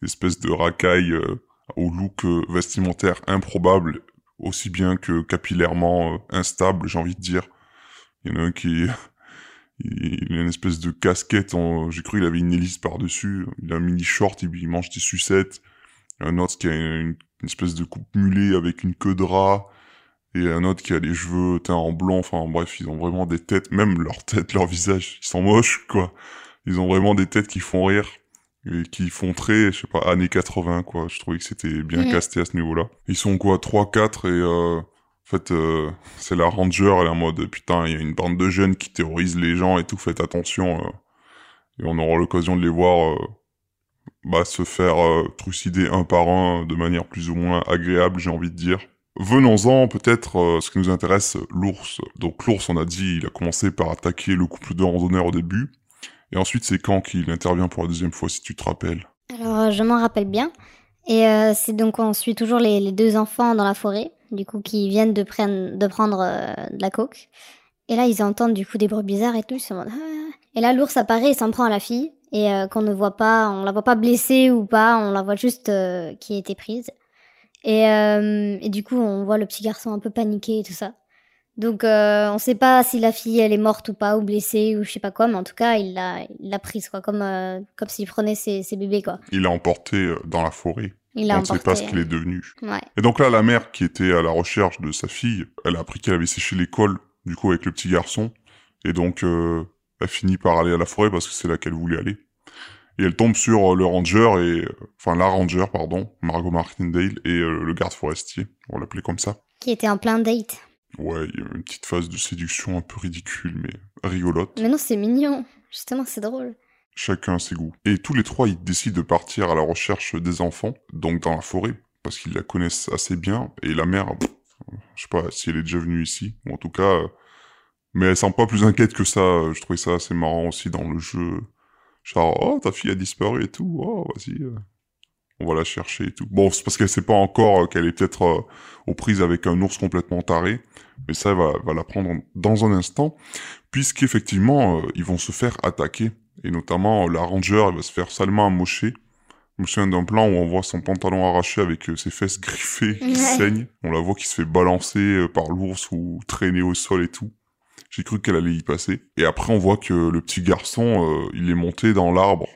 Des espèces de racailles euh, au look euh, vestimentaire improbable, aussi bien que capillairement euh, instable, j'ai envie de dire. Il y en a un qui... Il a une espèce de casquette, en... j'ai cru qu'il avait une hélice par-dessus, il a un mini short, il mange des sucettes. Il y a un autre qui a une, une espèce de coupe mulet avec une queue de rat et un autre qui a les cheveux teints en blanc. Enfin bref, ils ont vraiment des têtes, même leur tête, leur visage, ils sont moches quoi. Ils ont vraiment des têtes qui font rire et qui font très, je sais pas, années 80 quoi. Je trouvais que c'était bien Mhm. casté à ce niveau-là. Ils sont quoi, 3-4 et euh, en fait euh, c'est la ranger, elle est en mode putain, il y a une bande de jeunes qui terrorisent les gens et tout, faites attention. euh. et on aura l'occasion de les voir euh, bah, se faire euh, trucider un par un de manière plus ou moins agréable, j'ai envie de dire. Venons-en peut-être euh, ce qui nous intéresse, l'ours. Donc l'ours, on a dit, il a commencé par attaquer le couple de randonneurs au début. Et ensuite, c'est quand qu'il intervient pour la deuxième fois, si tu te rappelles. Alors, euh, je m'en rappelle bien. Et c'est donc, on suit toujours les, deux enfants dans la forêt, du coup, qui viennent de, de prendre de la coke. Et là, ils entendent du coup des bruits bizarres et tout. Ils se demandent, Ah. Et là, l'ours apparaît et s'en prend à la fille. Et euh, qu'on ne voit pas, on la voit pas blessée ou pas, on la voit juste euh, qui a été prise. Et, euh, et du coup, on voit le petit garçon un peu paniqué et tout ça. Donc, on sait pas si la fille, elle est morte ou pas, ou blessée, ou je sais pas quoi, mais en tout cas, il l'a il l'a prise, quoi, comme, comme s'il prenait ses, ses bébés, quoi. Il l'a emporté dans la forêt. Il l'a on ne sait pas ce qu'il est devenu. Ouais. Et donc là, la mère qui était à la recherche de sa fille, elle a appris qu'elle avait séché l'école, du coup, avec le petit garçon. Et donc, euh, elle finit par aller à la forêt parce que c'est là qu'elle voulait aller. Et elle tombe sur euh, le ranger et... euh, Enfin, la ranger, pardon, Margot Martindale, et euh, le garde forestier, on va l'appeler comme ça. Qui était en plein date. Ouais, il y a une petite phase de séduction un peu ridicule, mais rigolote. Mais non, c'est mignon. Justement, c'est drôle. Chacun ses goûts. Et tous les trois, ils décident de partir à la recherche des enfants, donc dans la forêt, parce qu'ils la connaissent assez bien. Et la mère, pff, je sais pas si elle est déjà venue ici, ou en tout cas, mais elle semble pas plus inquiète que ça. Je trouvais ça assez marrant aussi dans le jeu. Genre, oh, ta fille a disparu et tout, oh, vas-y, euh, on va la chercher et tout. Bon, c'est parce qu'elle sait pas encore euh, qu'elle est peut-être euh, aux prises avec un ours complètement taré, mais ça, elle va, va l'apprendre dans un instant, puisqu'effectivement, euh, ils vont se faire attaquer et notamment la ranger elle va se faire salement amocher. Je me souviens d'un plan où on voit son pantalon arraché avec ses fesses griffées qui saignent. On la voit qui se fait balancer par l'ours ou traîner au sol et tout. J'ai cru qu'elle allait y passer. Et après on voit que le petit garçon, euh, il est monté dans l'arbre.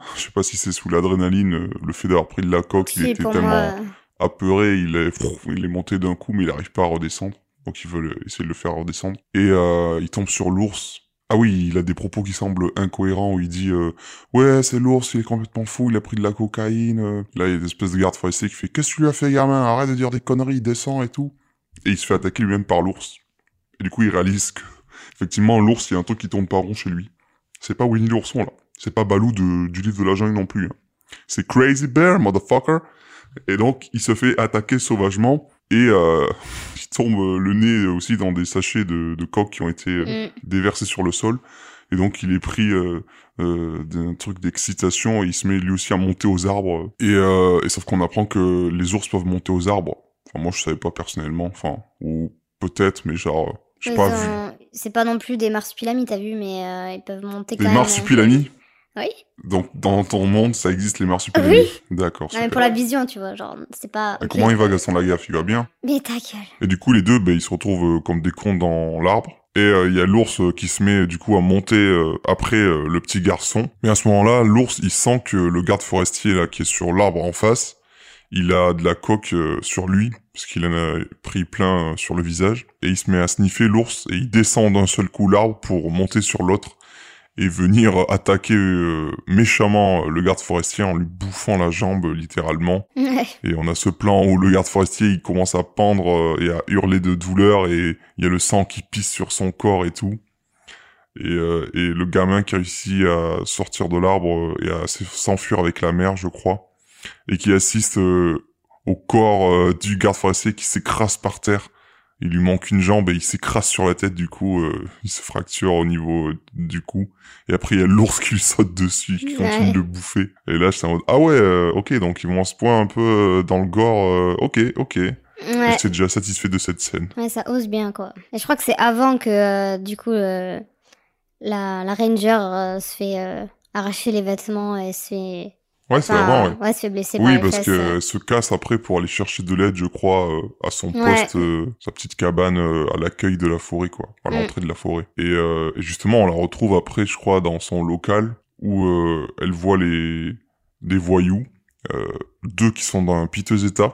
Je sais pas si c'est sous l'adrénaline, euh, le fait d'avoir pris de la coque, il était tellement moi, apeuré, il est, pff, il est monté d'un coup, mais il arrive pas à redescendre. Donc ils veulent essayer de le faire redescendre. Et euh, il tombe sur l'ours. Ah oui, il a des propos qui semblent incohérents où il dit euh, ouais c'est l'ours, il est complètement fou, il a pris de la cocaïne. Là il y a des espèces de garde forestier qui fait qu'est-ce que tu lui as fait gamin, arrête de dire des conneries, descend et tout. Et il se fait attaquer lui-même par l'ours. Et du coup il réalise que effectivement l'ours il y a un truc qui tourne pas rond chez lui. C'est pas Winnie l'ourson là, c'est pas Balou de, du livre de la jungle non plus. hein. C'est Crazy Bear, motherfucker. Et donc, il se fait attaquer sauvagement et euh, il tombe euh, le nez aussi dans des sachets de, de coque qui ont été euh, mm. déversés sur le sol. Et donc, il est pris euh, euh, d'un truc d'excitation et il se met lui aussi à monter aux arbres. Et, euh, et sauf qu'on apprend que les ours peuvent monter aux arbres. Enfin, moi, je savais pas personnellement. Enfin, ou peut-être, mais genre, j'ai pas vu. C'est pas non plus des marsupilamis, t'as vu, mais euh, ils peuvent monter quand Les même. marsupilamis Oui. Donc, dans ton monde, ça existe les marsupilamis D'accord. Non, mais pour la vision, tu vois, genre, c'est pas. Et. Comment il va, Gaston Lagaffe? Il va bien? Mais ta gueule. Et du coup, les deux, ben, ils se retrouvent euh, comme des cons dans l'arbre. Et euh, il y a l'ours euh, qui se met du coup à monter euh, après euh, le petit garçon. Mais à ce moment-là, l'ours, il sent que le garde forestier là qui est sur l'arbre en face, il a de la coque euh, sur lui parce qu'il en a pris plein euh, sur le visage. Et il se met à sniffer l'ours et il descend d'un seul coup l'arbre pour monter sur l'autre. et venir attaquer euh, méchamment le garde forestier en lui bouffant la jambe littéralement. Ouais. Et on a ce plan où le garde forestier il commence à pendre euh, et à hurler de douleur et il y a le sang qui pisse sur son corps et tout. Et, euh, et le gamin qui réussit à sortir de l'arbre et à s'enfuir avec la mère, je crois, et qui assiste euh, au corps euh, du garde forestier qui s'écrase par terre. Il lui manque une jambe et il s'écrase sur la tête, du coup, euh, il se fracture au niveau du cou. Et après, il y a l'ours qui lui saute dessus, qui Ouais. continue de le bouffer. Et là, j'étais en mode, ah ouais, ok, donc ils vont à ce point un peu dans le gore, ok, ok. Ouais. J'étais déjà satisfait de cette scène. Ouais, ça ose bien, quoi. Et je crois que c'est avant que, euh, du coup, euh, la, la ranger euh, se fait arracher les vêtements et se fait... Ouais, c'est enfin, avant, ouais. se fait blesser par Oui, parce que euh. se casse après pour aller chercher de l'aide, je crois, euh, à son Ouais. poste, euh, sa petite cabane euh, à l'accueil de la forêt, quoi, à Mm. l'entrée de la forêt. Et, euh, et justement, on la retrouve après, je crois, dans son local où euh, elle voit les des voyous, euh, deux qui sont dans un piteux état,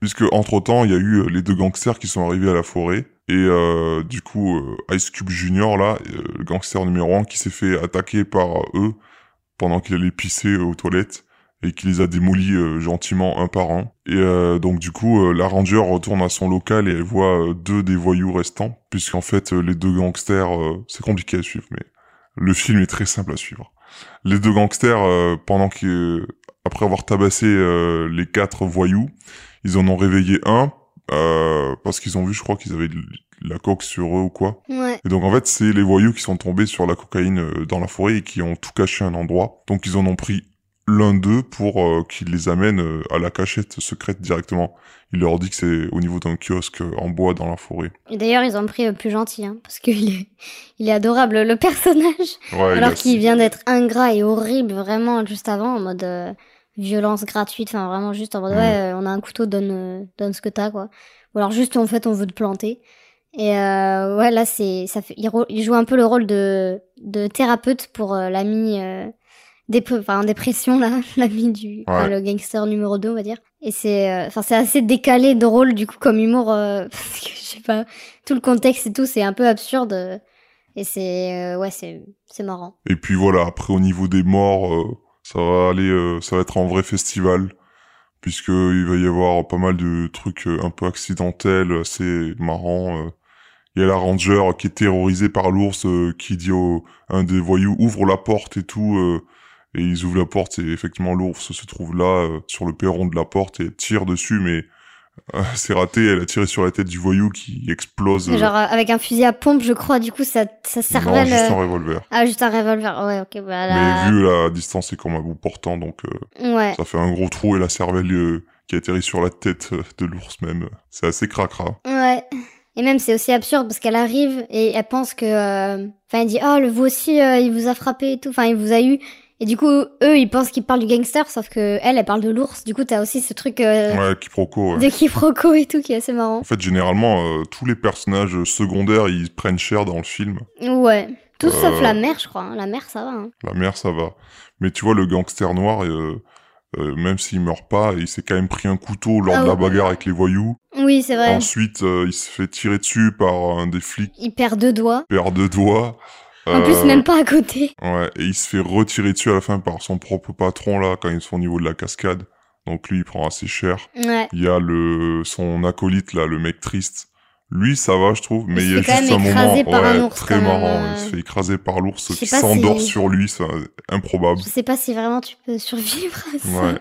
puisque entre temps, il y a eu les deux gangsters qui sont arrivés à la forêt. Et euh, du coup, Ice Cube Junior, là, le gangster numéro un, qui s'est fait attaquer par eux pendant qu'il allait pisser aux toilettes et qui les a démolis euh, gentiment un par un. Et euh, donc du coup, euh, la ranger retourne à son local et elle voit euh, deux des voyous restants, puisqu'en fait euh, les deux gangsters, euh, c'est compliqué à suivre, mais le film est très simple à suivre. Les deux gangsters, euh, pendant que après avoir tabassé euh, les quatre voyous, ils en ont réveillé un euh, parce qu'ils ont vu, je crois qu'ils avaient de la coque sur eux ou quoi. Ouais. Et donc en fait, c'est les voyous qui sont tombés sur la cocaïne dans la forêt et qui ont tout caché à un endroit. Donc ils en ont pris l'un d'eux pour euh, qu'il les amène euh, à la cachette secrète directement. Il leur dit que c'est au niveau d'un kiosque euh, en bois dans la forêt. Et d'ailleurs, ils ont pris le plus gentil, hein, parce qu'il est, il est adorable, le personnage. Ouais, Alors a- qu'il vient d'être ingrat et horrible vraiment juste avant, en mode euh, violence gratuite, enfin vraiment juste en mode Mm. ouais, euh, on a un couteau, donne, euh, donne ce que t'as, quoi. Ou alors juste en fait, on veut te planter. Et euh, ouais, là, c'est, ça fait, il, il joue un peu le rôle de, de thérapeute pour euh, l'ami euh, dép- enfin, en dépression, là, l'ami du, Ouais. le gangster numéro 2, on va dire. Et c'est, euh, enfin, c'est assez décalé, drôle, du coup, comme humour, euh, parce que je sais pas, tout le contexte et tout, c'est un peu absurde. et c'est, euh, ouais, c'est, c'est marrant. Et puis voilà, après au niveau des morts, euh, ça va aller, euh, ça va être un vrai festival, puisque il va y avoir pas mal de trucs un peu accidentels, assez marrants. Il y a la ranger qui est terrorisée par l'ours, euh, qui dit au un des voyous ouvre la porte et tout, euh, et ils ouvrent la porte et effectivement l'ours se trouve là euh, sur le perron de la porte et tire dessus, mais euh, c'est raté. Elle a tiré sur la tête du voyou qui explose. euh, Genre euh, avec un fusil à pompe, je crois, du coup, ça, ça non, servait juste le... un revolver. Ah, juste un revolver. Ouais, ok, voilà. Mais vu la distance, c'est comme un bout portant, donc. euh, Ouais. Ça fait un gros trou et la cervelle euh, qui atterrit sur la tête euh, de l'ours même. C'est assez cracra. Ouais. Et même, c'est aussi absurde parce qu'elle arrive et elle pense que... euh, Enfin, elle dit, oh, le vous aussi, euh, il vous a frappé et tout. Enfin, il vous a eu. Et du coup, eux, ils pensent qu'ils parlent du gangster, sauf que elle, elle parle de l'ours. Du coup, t'as aussi ce truc euh, Ouais, quiproquo. ouais. de quiproquo et tout qui est assez marrant. En fait, généralement, euh, tous les personnages secondaires, ils prennent cher dans le film. Ouais. Tout sauf Euh. la mère, je crois. hein. La mère, ça va. Hein. La mère, ça va. Mais tu vois, le gangster noir, euh, même s'il meurt pas, il s'est quand même pris un couteau lors Ah de la bagarre avec les voyous. Oui, c'est vrai. Ensuite, il se fait tirer dessus par un des flics, Il perd deux doigts. paire de doigts. En plus, Euh, même pas à côté. Ouais, et il se fait retirer dessus à la fin par son propre patron, là, quand ils sont au niveau de la cascade. Donc lui, il prend assez cher. Ouais. Il y a le son acolyte, là, le mec triste. Lui, ça va, je trouve, mais il y a juste même un moment ouais, ours, très même, marrant. euh. Il se fait écraser par l'ours qui s'endort si- sur lui, c'est improbable. Je sais pas si vraiment tu peux survivre à ça Ouais.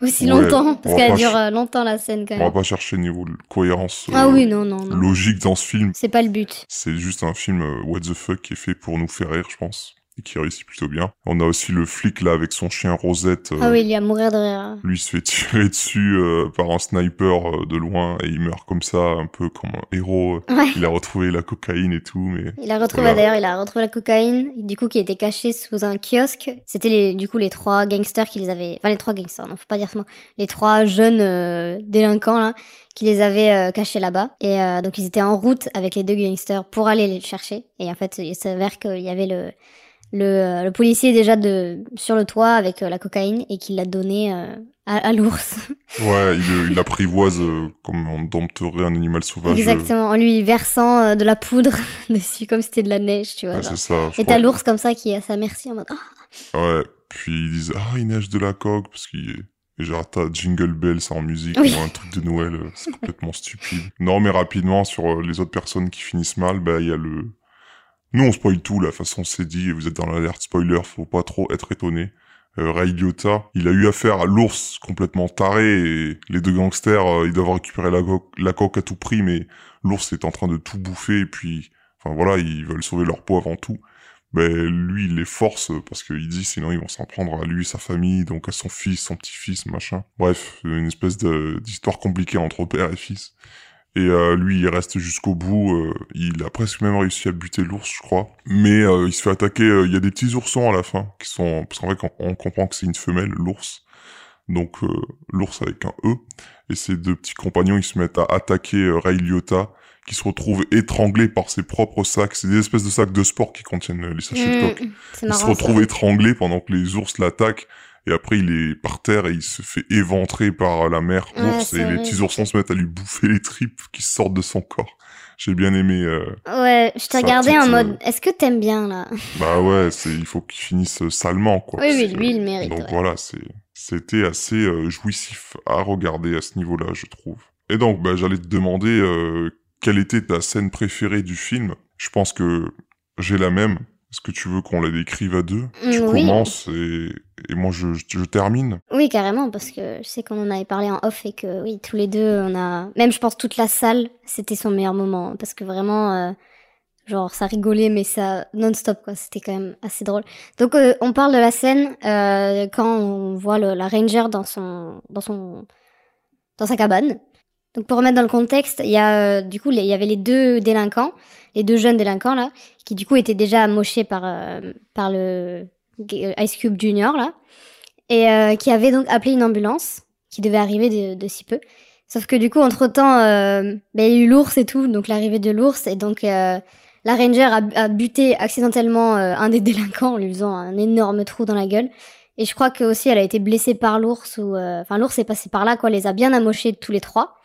aussi Ouais, longtemps, on parce qu'elle dure ch- euh, longtemps la scène quand On va même. pas chercher niveau de cohérence Ah euh, oui, non, non, non. logique dans ce film. C'est pas le but. C'est juste un film euh, what the fuck qui est fait pour nous faire rire, je pense, et qui réussit plutôt bien. On a aussi le flic là avec son chien Rosette. euh, Ah oui, il est à mourir de rire. Lui il se fait tirer dessus euh, par un sniper euh, de loin et il meurt comme ça, un peu comme un héros. Ouais. Il a retrouvé la cocaïne et tout, mais Il a retrouvé Voilà. d'ailleurs, il a retrouvé la cocaïne, du coup qui était cachée sous un kiosque. C'était du coup les trois gangsters qui les avaient, enfin les trois gangsters, non faut pas dire mot, les trois jeunes délinquants là qui les avaient euh, cachés là-bas. Et euh, donc ils étaient en route avec les deux gangsters pour aller les chercher. Et en fait il s'avère qu'il y avait le le, le policier déjà de sur le toit avec euh, la cocaïne et qu'il l'a donné euh, à, à l'ours. Ouais, il, euh, comme on dompterait un animal sauvage. Exactement, en lui versant de la poudre dessus comme si c'était de la neige, tu vois. Ouais, c'est ça. Et t'as l'ours comme ça qui est à sa merci en mode Ah, Ouais, puis ils disent ah il neige de la coque parce qu'il est et genre t'as Jingle Bells en musique Oui. ou un truc de Noël, c'est complètement stupide. Non mais rapidement sur les autres personnes qui finissent mal, bah il y a le nous on spoil tout la façon c'est dit, vous êtes dans l'alerte spoiler, faut pas trop être étonné. Euh, Ray Liotta, il a eu affaire à l'ours complètement taré et les deux gangsters euh, ils doivent récupérer la, co- la coque à tout prix mais l'ours est en train de tout bouffer et puis enfin voilà ils veulent sauver leur peau avant tout. Ben lui il les force parce qu'il dit sinon ils vont s'en prendre à lui sa famille donc à son fils son petit-fils machin. Bref une espèce d'histoire compliquée entre père et fils et euh, lui il reste jusqu'au bout euh, il a presque même réussi à buter l'ours je crois mais euh, il se fait attaquer euh, il y a des petits oursons à la fin qui sont parce qu'en fait on, on comprend que c'est une femelle l'ours donc euh, l'ours avec un E et ses deux petits compagnons ils se mettent à attaquer euh, Ray Liotta qui se retrouve étranglé par ses propres sacs. C'est des espèces de sacs de sport qui contiennent les sachets de coke. Mm, c'est Il se retrouve ça. étranglé pendant que les ours l'attaquent. Et après, il est par terre et il se fait éventrer par la mère ours. et les petits oursons se mettent à lui bouffer les tripes qui sortent de son corps. J'ai bien aimé. euh, Ouais, je t'ai regardé en mode Est-ce que t'aimes bien là? Bah ouais, c'est il faut qu'il finisse salement quoi. Oui, oui, lui, il mérite, Donc ouais. voilà, c'est c'était assez euh, jouissif à regarder à ce niveau-là, je trouve. Et donc bah j'allais te demander euh, quelle était ta scène préférée du film? Je pense que j'ai la même. Est-ce que tu veux qu'on la décrive à deux? Tu Mm, oui. commences et, et moi je, je, je termine. Oui, carrément, parce que je sais qu'on en avait parlé en off et que oui, tous les deux, on a. Même, je pense, toute la salle, c'était son meilleur moment. hein, Parce que vraiment, euh, genre, ça rigolait, mais ça. non-stop, quoi. C'était quand même assez drôle. Donc, euh, on parle de la scène euh, quand on voit le- la Ranger dans son. dans son. dans sa cabane. Donc, pour remettre dans le contexte, il y a. euh, du coup, il y avait les deux délinquants, les deux jeunes délinquants, là, qui, du coup, étaient déjà amochés par, euh, par le. Ice Cube Junior, là et euh, qui avait donc appelé une ambulance qui devait arriver de, de si peu. Sauf que du coup, entre-temps, euh, bah, il y a eu l'ours et tout, donc l'arrivée de l'ours, et donc euh, la ranger a, a buté accidentellement euh, un des délinquants en lui faisant un énorme trou dans la gueule. Et je crois que aussi elle a été blessée par l'ours, ou euh, enfin l'ours est passé par là, quoi, les a bien amochés tous les trois.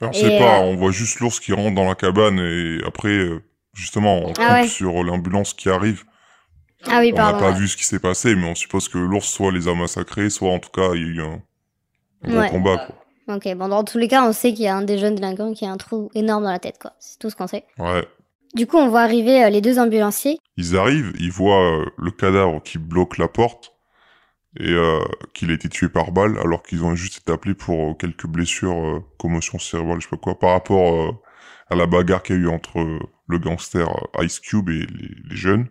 Alors c'est pas, euh, on voit juste l'ours qui rentre dans la cabane et après euh, justement on coupe Ah ouais. sur l'ambulance qui arrive. Ah oui, on n'a pas ouais. vu ce qui s'est passé, mais on suppose que l'ours soit les a massacrés, soit en tout cas il y a eu un, un Ouais. combat quoi. Ok, bon, dans tous les cas, on sait qu'il y a un des jeunes délinquants qui a un trou énorme dans la tête, quoi. C'est tout ce qu'on sait. Ouais. Du coup, on voit arriver euh, les deux ambulanciers. Ils arrivent, ils voient euh, le cadavre qui bloque la porte et euh, qu'il a été tué par balle alors qu'ils ont juste été appelés pour euh, quelques blessures, euh, commotion cérébrale, je sais pas quoi, par rapport euh, à la bagarre qu'il y a eu entre le gangster Ice Cube et les, les jeunes.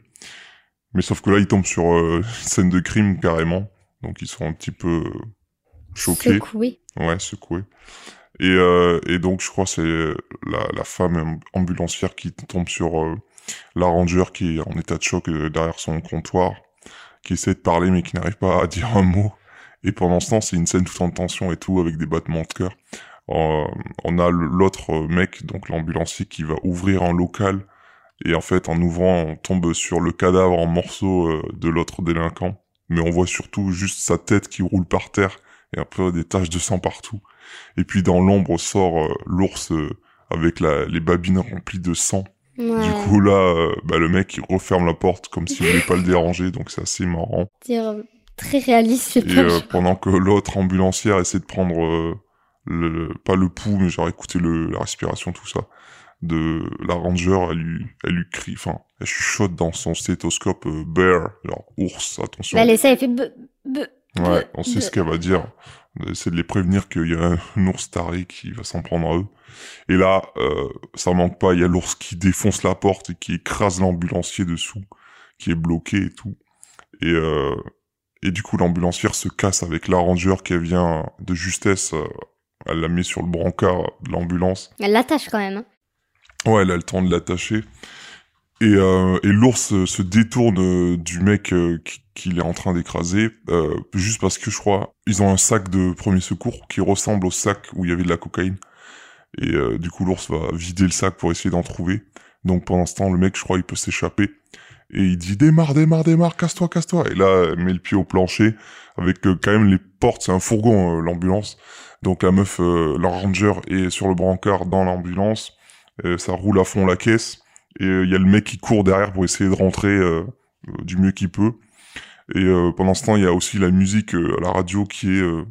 Mais sauf que là, ils tombent sur une scène de crime carrément, donc ils sont un petit peu choqués. Secoués. Ouais, secoué. Et, euh, et donc, je crois que c'est la, la femme amb- ambulancière qui tombe sur euh, la ranger qui est en état de choc derrière son comptoir, qui essaie de parler mais qui n'arrive pas à dire un mot. Et pendant ce temps, c'est une scène tout en tension et tout, avec des battements de cœur. Euh, on a l'autre mec, donc l'ambulancier, qui va ouvrir un local. Et en fait, en ouvrant, on tombe sur le cadavre en morceaux euh, de l'autre délinquant. Mais on voit surtout juste sa tête qui roule par terre et après des taches de sang partout. Et puis dans l'ombre sort euh, l'ours avec la, les babines remplies de sang. Ouais. Du coup là, euh, bah, le mec il referme la porte comme s'il voulait pas le déranger, donc c'est assez marrant. dire euh, très réaliste, c'est Et euh, pendant que l'autre ambulancière essaie de prendre euh, le, pas le pouls, mais genre écouter le, la respiration, tout ça, de la ranger, elle lui, elle lui crie, enfin, elle chuchote dans son stéthoscope bear, genre ours, attention. Bah, elle essaie, elle fait be, be. Ouais, on sait ce qu'elle va dire. Essaie de les prévenir qu'il y a un ours taré qui va s'en prendre à eux. Et là, euh, ça manque pas, il y a l'ours qui défonce la porte et qui écrase l'ambulancier dessous, qui est bloqué et tout. Et, euh, et du coup, l'ambulancière se casse avec la ranger qui vient de justesse. euh, elle la met sur le brancard de l'ambulance. Elle l'attache quand même. hein. Ouais, elle a le temps de l'attacher. Et, euh, et l'ours euh, se détourne euh, du mec euh, qui- qu'il est en train d'écraser, euh, juste parce que je crois ils ont un sac de premier secours qui ressemble au sac où il y avait de la cocaïne. Et euh, du coup l'ours va vider le sac pour essayer d'en trouver. Donc pendant ce temps le mec je crois il peut s'échapper. Et il dit démarre, démarre, démarre, casse-toi, casse-toi. Et là, elle met le pied au plancher avec quand même les portes, c'est un fourgon l'ambulance. Donc la meuf, la ranger est sur le brancard dans l'ambulance. Ça roule à fond la caisse. Et euh, il y a le mec qui court derrière pour essayer de rentrer euh, euh, du mieux qu'il peut. Et euh, pendant ce temps, il y a aussi la musique euh, à la radio qui est euh,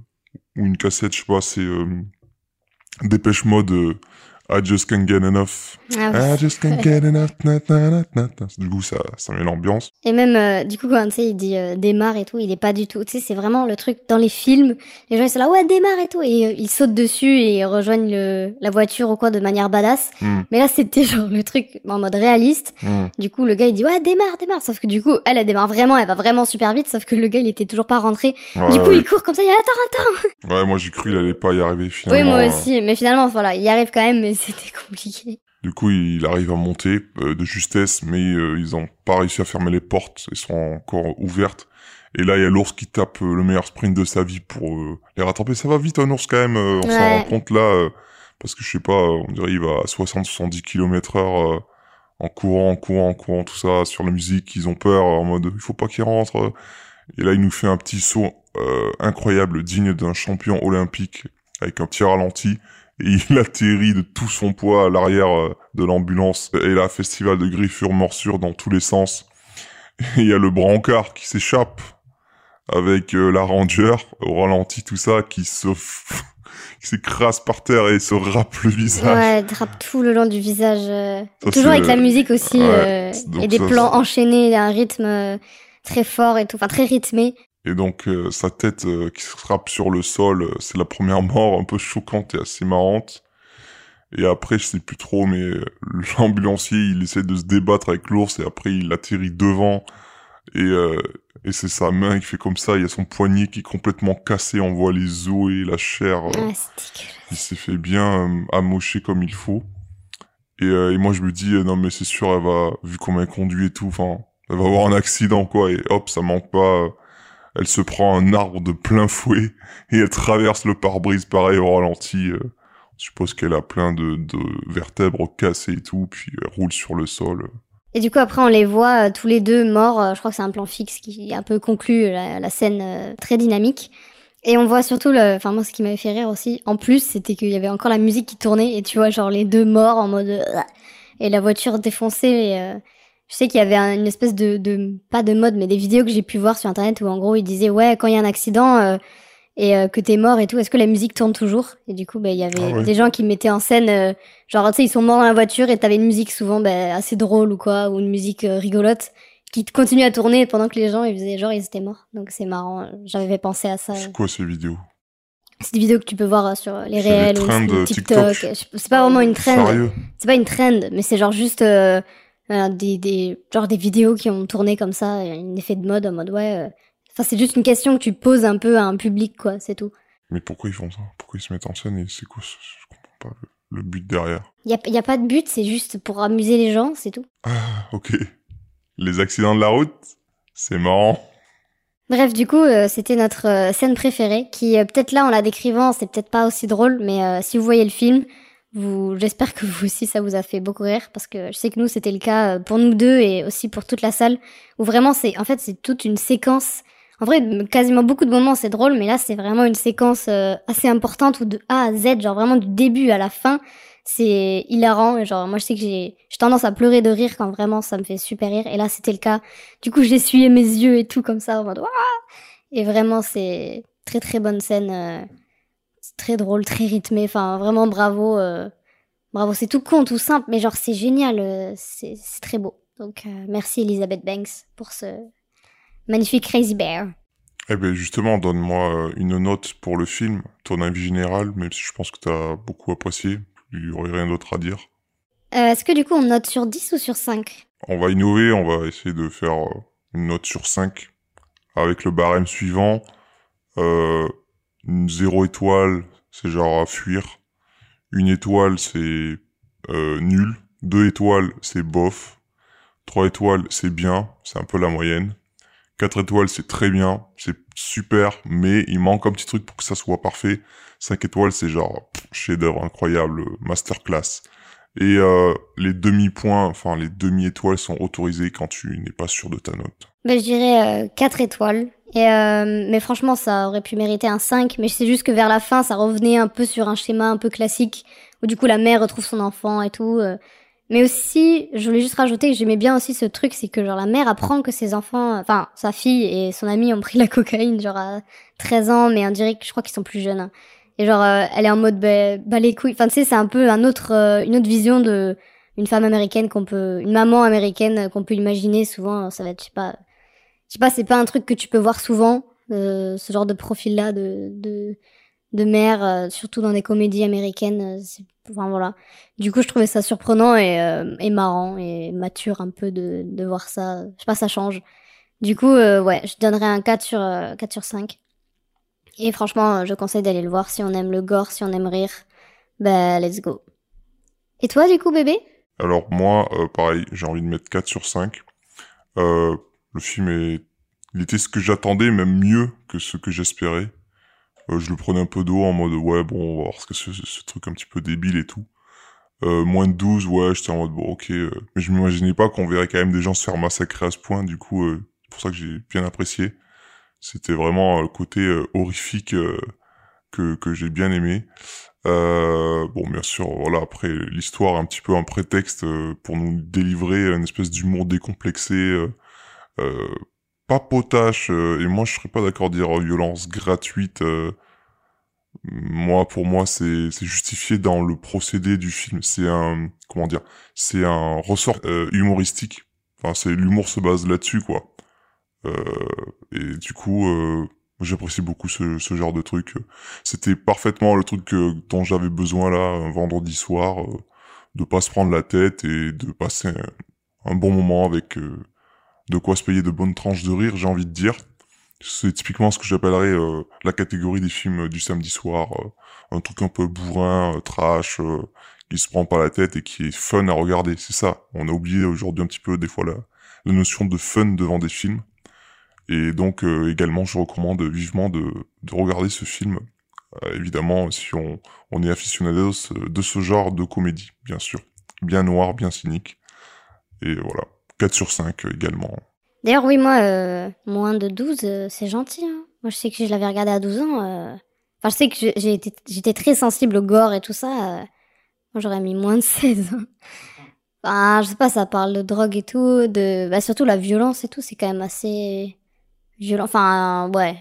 ou une cassette, je sais pas, c'est euh, Dépêche Mode. I just can't get enough. Ah oui. I just can't get enough. Na, na, na, na, na. Du coup, ça, ça met l'ambiance. Et même, euh, du coup, quand tu sais, il dit euh, démarre et tout, il est pas du tout. Tu sais, c'est vraiment le truc dans les films. Les gens, ils sont là, ouais, démarre et tout. Et euh, ils sautent dessus et ils rejoignent le, la voiture ou quoi de manière badass. Hmm, Mais là, c'était genre le truc en mode réaliste. hmm. Du coup, le gars, il dit, ouais, démarre, démarre. Sauf que du coup, elle, elle démarre vraiment, elle va vraiment super vite. Sauf que le gars, il était toujours pas rentré. Ouais, du coup, ouais. il court comme ça, il dit, attends, attends. Ouais, moi j'ai cru qu'il allait pas y arriver Oui, finalement. moi euh, aussi. Mais finalement, voilà, il y arrive quand même, mais c'était compliqué. Du coup, il arrive à monter euh, de justesse, mais euh, ils ont pas réussi à fermer les portes, elles sont encore ouvertes. Et là, il y a l'ours qui tape euh, le meilleur sprint de sa vie pour les rattraper. Ça va vite, un ours quand même. on s'en Ouais. rend compte là, parce que je sais pas, on dirait il va à 60-70 km heure en courant, en courant, en courant, tout ça sur la musique. Ils ont peur en mode il faut pas qu'il rentre. Et là, il nous fait un petit saut incroyable, digne d'un champion olympique, avec un petit ralenti et il atterrit de tout son poids à l'arrière euh, de l'ambulance. Et là, festival de griffures, morsures dans tous les sens. Et il y a le brancard qui s'échappe avec euh, la ranger au ralenti, tout ça, qui se qui s'écrase par terre et se râpe le visage. Ouais, drape tout le long du visage. euh, Ça, toujours avec la musique aussi. Ouais, euh, et des ça, plans enchaînés, un rythme très fort et tout. Enfin, très rythmé. Et donc euh, sa tête euh, qui se frappe sur le sol, euh, c'est la première mort un peu choquante et assez marrante. Et après, je sais plus trop, mais euh, l'ambulancier, il essaie de se débattre avec l'ours et après il atterrit devant. Et, euh, et c'est sa main qui fait comme ça, il y a son poignet qui est complètement cassé, on voit les os et la chair. euh, Ah, il s'est fait bien euh, amocher comme il faut. Et, euh, et moi je me dis non mais c'est sûr elle va vu comment elle conduit et tout, enfin elle va avoir un accident quoi et hop ça manque pas. Euh, elle se prend un arbre de plein fouet et elle traverse le pare-brise pareil au ralenti. euh. je suppose qu'elle a plein de, vertèbres cassées et tout, puis elle roule sur le sol. Et du coup, après, on les voit euh, tous les deux morts. Euh, je crois que c'est un plan fixe qui un peu conclut la, la scène euh, très dynamique. Et on voit surtout enfin moi, ce qui m'avait fait rire aussi, en plus, c'était qu'il y avait encore la musique qui tournait et tu vois genre les deux morts en mode euh, et la voiture défoncée. Euh, je sais qu'il y avait un- une espèce de, de pas de mode, mais des vidéos que j'ai pu voir sur internet où en gros ils disaient ouais quand il y a un accident euh, et euh, que t'es mort et tout, est-ce que la musique tourne toujours? Et du coup, ben il y avait Ah ouais. des gens qui mettaient en scène euh, genre tu sais ils sont morts dans la voiture et t'avais une musique souvent ben, assez drôle ou quoi ou une musique euh, rigolote qui continue à tourner pendant que les gens ils faisaient genre ils étaient morts. Donc c'est marrant, euh, j'avais pensé à ça. C'est quoi ces vidéos? C'est des vidéos que tu peux voir euh, sur les réels ou TikTok. TikTok. C'est pas vraiment une trend. C'est pas une trend, mais c'est genre juste euh, euh, des, des genre des vidéos qui ont tourné comme ça, un effet de mode en mode ouais. euh, Enfin c'est juste une question que tu poses un peu à un public quoi, c'est tout. Mais pourquoi ils font ça? Pourquoi ils se mettent en scène et c'est quoi ce- Je comprends pas le, but derrière? Y a, y a pas de but, c'est juste pour amuser les gens, c'est tout. Ah ok. Les accidents de la route, c'est marrant. Bref, du coup, euh, c'était notre euh, scène préférée, qui euh, peut-être là, en la décrivant, c'est peut-être pas aussi drôle, mais euh, si vous voyez le film, vous, j'espère que vous aussi, ça vous a fait beaucoup rire, parce que je sais que nous, c'était le cas euh, pour nous deux et aussi pour toute la salle, où vraiment, c'est, en fait, c'est toute une séquence. En vrai, quasiment beaucoup de moments, c'est drôle, mais là, c'est vraiment une séquence euh, assez importante où de A à Z, genre vraiment du début à la fin, c'est hilarant. Et genre, moi, je sais que j'ai, j'ai tendance à pleurer de rire quand vraiment ça me fait super rire. Et là, c'était le cas. Du coup, j'essuyais mes yeux et tout comme ça, en mode, Ouah et vraiment, c'est très très bonne scène. Très drôle, très rythmé. Enfin, vraiment bravo. euh, bravo, c'est tout con, tout simple, mais genre, c'est génial. euh, c'est très beau. Donc, euh, merci Elizabeth Banks pour ce magnifique Crazy Bear. Eh ben justement, donne-moi une note pour le film, ton avis général, même si je pense que t'as beaucoup apprécié. Il y aurait rien d'autre à dire. Est-ce que du coup, on note sur 10 ou sur 5 On va innover, on va essayer de faire une note sur 5 avec le barème suivant. Euh, zéro étoile, c'est genre à fuir. Une étoile, c'est euh, nul. Deux étoiles, c'est bof. Trois étoiles, c'est bien, c'est un peu la moyenne. Quatre étoiles, c'est très bien, c'est super, mais il manque un petit truc pour que ça soit parfait. Cinq étoiles, c'est genre chef-d'œuvre incroyable, masterclass. Et euh, les demi-points, enfin les demi-étoiles sont autorisées quand tu n'es pas sûr de ta note. Ben, je dirais euh, 4 étoiles. Et euh, mais franchement, ça aurait pu mériter un 5. Mais c'est juste que vers la fin, ça revenait un peu sur un schéma un peu classique, où du coup la mère retrouve son enfant et tout. euh. Mais aussi, je voulais juste rajouter que j'aimais bien aussi ce truc, c'est que genre la mère apprend que ses enfants, enfin sa fille et son ami ont pris la cocaïne genre à 13 ans, mais on dirait que je crois qu'ils sont plus jeunes. hein. Et genre euh, elle est en mode bah, bah les couilles. Enfin tu sais, c'est un peu un autre, euh, une autre vision de une femme américaine qu'on peut, une maman américaine qu'on peut imaginer souvent. Ça va être, je sais pas, je sais pas, c'est pas un truc que tu peux voir souvent, euh, ce genre de profil-là de, de, de mère, euh, surtout dans des comédies américaines. euh, Enfin voilà. Du coup, je trouvais ça surprenant et, euh, et marrant et mature un peu de, de voir ça. Je sais pas, ça change. Du coup, euh, ouais, je donnerais un 4 sur, euh, 4 sur 5. Et franchement, je conseille d'aller le voir si on aime le gore, si on aime rire. Bah, let's go. Et toi, du coup, bébé? Alors moi, pareil, j'ai envie de mettre 4 sur 5. Euh, le film. Il était ce que j'attendais, même mieux que ce que j'espérais. Euh, je le prenais un peu d'eau en mode ouais bon on va voir ce que c'est ce, truc un petit peu débile et tout. Euh, moins de 12, ouais, j'étais en mode bon ok. euh, Mais je m'imaginais pas qu'on verrait quand même des gens se faire massacrer à ce point, du coup c'est pour ça que j'ai bien apprécié. C'était vraiment le côté horrifique que, que j'ai bien aimé. Bon, bien sûr, voilà, après, l'histoire un petit peu un prétexte pour nous délivrer une espèce d'humour décomplexé, euh, euh, pas potache, euh, et moi je serais pas d'accord dire violence gratuite. euh, moi, pour moi, c'est c'est justifié dans le procédé du film. C'est un, comment dire, c'est un ressort euh, humoristique. Enfin, c'est l'humour se base là-dessus, quoi. Euh, et du coup, euh, j'apprécie beaucoup ce, ce genre de truc. C'était parfaitement le truc dont j'avais besoin là, un vendredi soir, euh, de pas se prendre la tête et de passer un, un bon moment avec euh, de quoi se payer de bonnes tranches de rire, j'ai envie de dire. C'est typiquement ce que j'appellerais euh, la catégorie des films du samedi soir, euh, un truc un peu bourrin, euh, trash, euh, qui se prend pas la tête et qui est fun à regarder. C'est ça. On a oublié aujourd'hui un petit peu des fois la, la notion de fun devant des films. Et donc euh, également, je recommande vivement de, de regarder ce film. Évidemment, si on, on est aficionados de ce genre de comédie, bien sûr. Bien noir, bien cynique. Et voilà. 4 sur 5 euh, également. D'ailleurs, oui, moi, euh, moins de 12, euh, c'est gentil. Hein. Moi, je sais que je l'avais regardé à 12 ans. euh, Enfin, je sais que j'étais très sensible au gore et tout ça. Moi, j'aurais mis moins de 16. hein. Enfin, je sais pas, ça parle de drogue et tout, de... Bah, surtout la violence et tout, c'est quand même assez violent. Enfin, ouais.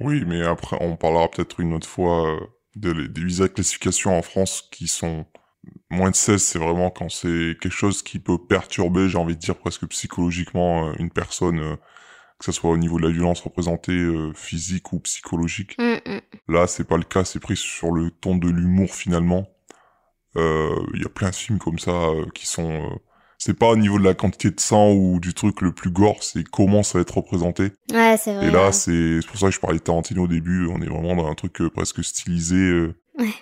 Oui, mais après, on parlera peut-être une autre fois de, les- des visas de classification en France qui sont moins de 16, c'est vraiment quand c'est quelque chose qui peut perturber, j'ai envie de dire presque psychologiquement, euh, une personne, euh, que ce soit au niveau de la violence représentée euh, physique ou psychologique. Mm, mm. Là, c'est pas le cas, c'est pris sur le ton de l'humour finalement. Euh, Il y a plein de films comme ça euh, qui sont... euh, c'est pas au niveau de la quantité de sang ou du truc le plus gore, c'est comment ça va être représenté. Ouais, c'est vrai. Et là, ouais. c'est c'est pour ça que je parlais de Tarantino au début. On est vraiment dans un truc presque stylisé. Ouais.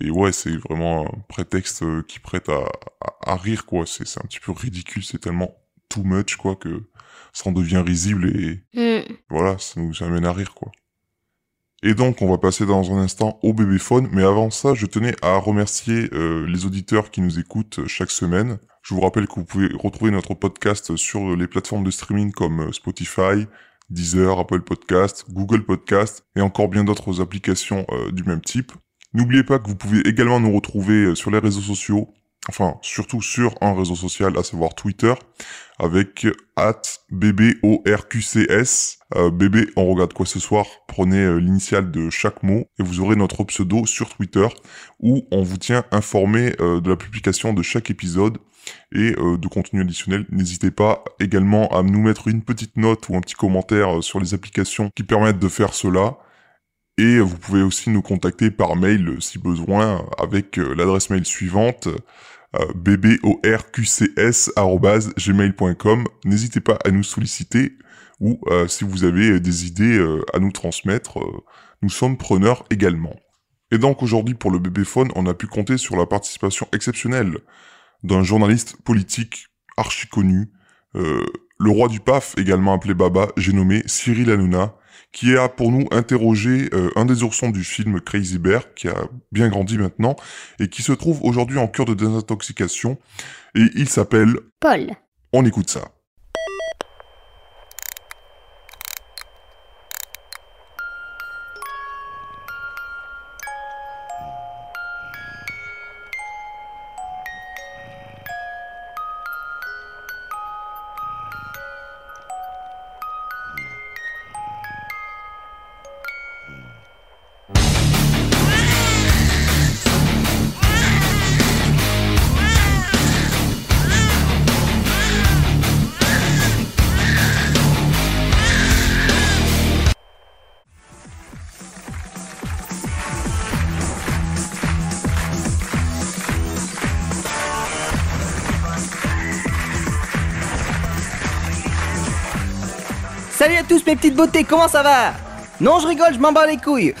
Et ouais, c'est vraiment un prétexte euh, qui prête à, à, à rire, quoi. C'est c'est un petit peu ridicule. C'est tellement too much, quoi, que ça en devient risible et Mm. voilà, ça nous amène à rire, quoi. Et donc, on va passer dans un instant au bébéphone. Mais avant ça, je tenais à remercier euh, les auditeurs qui nous écoutent chaque semaine. Je vous rappelle que vous pouvez retrouver notre podcast sur les plateformes de streaming comme euh, Spotify, Deezer, Apple Podcast, Google Podcast et encore bien d'autres applications euh, du même type. N'oubliez pas que vous pouvez également nous retrouver euh, sur les réseaux sociaux, enfin surtout sur un réseau social, à savoir Twitter, avec at BBORQCS. Euh, bébé, on regarde quoi ce soir? Prenez euh, l'initiale de chaque mot et vous aurez notre pseudo sur Twitter où on vous tient informé euh, de la publication de chaque épisode et euh, de contenu additionnel. N'hésitez pas également à nous mettre une petite note ou un petit commentaire euh, sur les applications qui permettent de faire cela. Et vous pouvez aussi nous contacter par mail euh, si besoin avec euh, l'adresse mail suivante euh, bborqcs@gmail.com. N'hésitez pas à nous solliciter ou si vous avez des idées à nous transmettre, nous sommes preneurs également. Et donc aujourd'hui pour le bébéphone, on a pu compter sur la participation exceptionnelle d'un journaliste politique archi connu, le roi du PAF, également appelé Baba, j'ai nommé Cyril Hanouna, qui a pour nous interrogé euh, un des oursons du film Crazy Bear, qui a bien grandi maintenant, et qui se trouve aujourd'hui en cure de désintoxication, et il s'appelle... Paul. On écoute ça. Mes petites beautés, comment ça va? Non, je rigole, je m'en bats les couilles.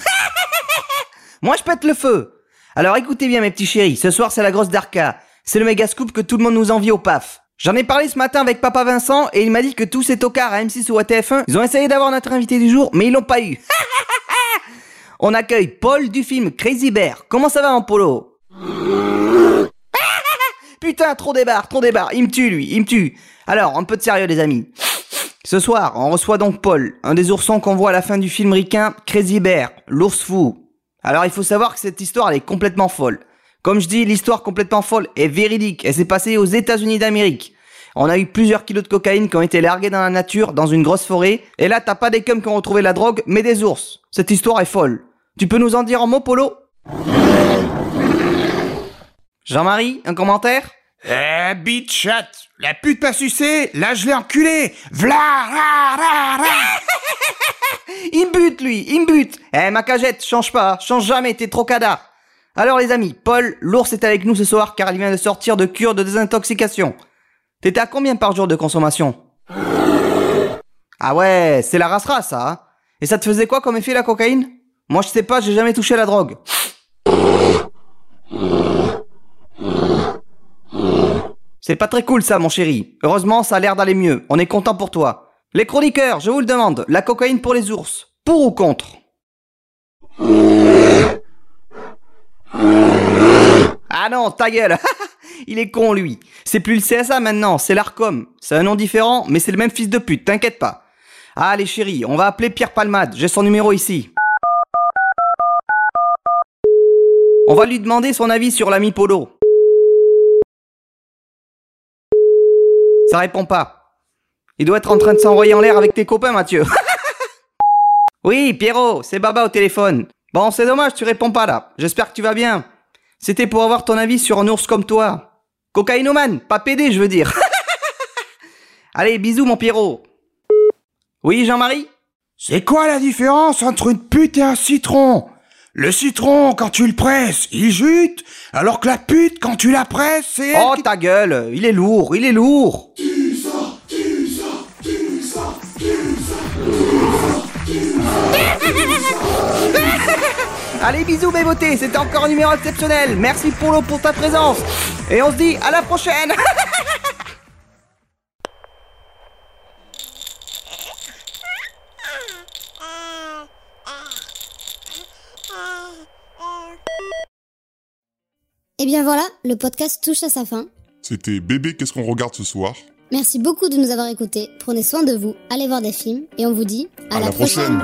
Moi, je pète le feu. Alors écoutez bien mes petits chéris, ce soir c'est la grosse Darka. C'est le méga scoop que tout le monde nous envie au PAF. J'en ai parlé ce matin avec Papa Vincent et il m'a dit que tous ces tocards à M6 ou à TF1, ils ont essayé d'avoir notre invité du jour, mais ils l'ont pas eu. On accueille Paul du film Crazy Bear. Comment ça va en polo Putain, trop débarre, trop débarre. Il me tue lui, il me tue. Alors, un peu de sérieux les amis. Ce soir, on reçoit donc Paul, un des oursons qu'on voit à la fin du film ricain Crazy Bear, l'ours fou. Alors il faut savoir que cette histoire elle est complètement folle. Comme je dis, l'histoire complètement folle est véridique. Elle s'est passée aux États-Unis d'Amérique. On a eu plusieurs kilos de cocaïne qui ont été largués dans la nature, dans une grosse forêt. Et là, t'as pas des cums qui ont retrouvé la drogue, mais des ours. Cette histoire est folle. Tu peux nous en dire un mot, Polo? Jean-Marie, un commentaire? Eh, bitch chat, la pute m'a sucé, là je l'ai enculé, v'là, ra, ra, ra. Il me bute, lui, il me bute. Eh, ma cagette, change pas, change jamais, t'es trop cada. Alors les amis, Paul, l'ours est avec nous ce soir car il vient de sortir de cure de désintoxication. T'étais à combien par jour de consommation? Ah ouais, c'est la race-race, ça. hein Et ça te faisait quoi comme effet la cocaïne? Moi je sais pas, j'ai jamais touché la drogue. C'est pas très cool ça, mon chéri. Heureusement, ça a l'air d'aller mieux. On est content pour toi. Les chroniqueurs, je vous le demande, la cocaïne pour les ours, pour ou contre? Ah non, ta gueule Il est con, lui. C'est plus le CSA maintenant, c'est l'ARCOM. C'est un nom différent, mais c'est le même fils de pute, t'inquiète pas. Allez, chéri, on va appeler Pierre Palmade. J'ai son numéro ici. On va lui demander son avis sur l'ami Polo. Ça répond pas. Il doit être en train de s'envoyer en l'air avec tes copains, Mathieu. oui, Pierrot, c'est Baba au téléphone. Bon, c'est dommage, tu réponds pas là. J'espère que tu vas bien. C'était pour avoir ton avis sur un ours comme toi. Cocaïnomane, pas pédé, je veux dire. Allez, bisous, mon Pierrot. Oui, Jean-Marie? C'est quoi la différence entre une pute et un citron? Le citron, quand tu le presses, il jute, alors que la pute, quand tu la presses, c'est... Oh, qui- ta gueule, il est lourd, il est lourd. Allez, bisous mes beautés, c'était encore un numéro exceptionnel. Merci Polo pour ta présence. Et on se dit à la prochaine. Et bien voilà, le podcast touche à sa fin. C'était Bébé, qu'est-ce qu'on regarde ce soir? Merci beaucoup de nous avoir écoutés. Prenez soin de vous, allez voir des films et on vous dit à, À la prochaine.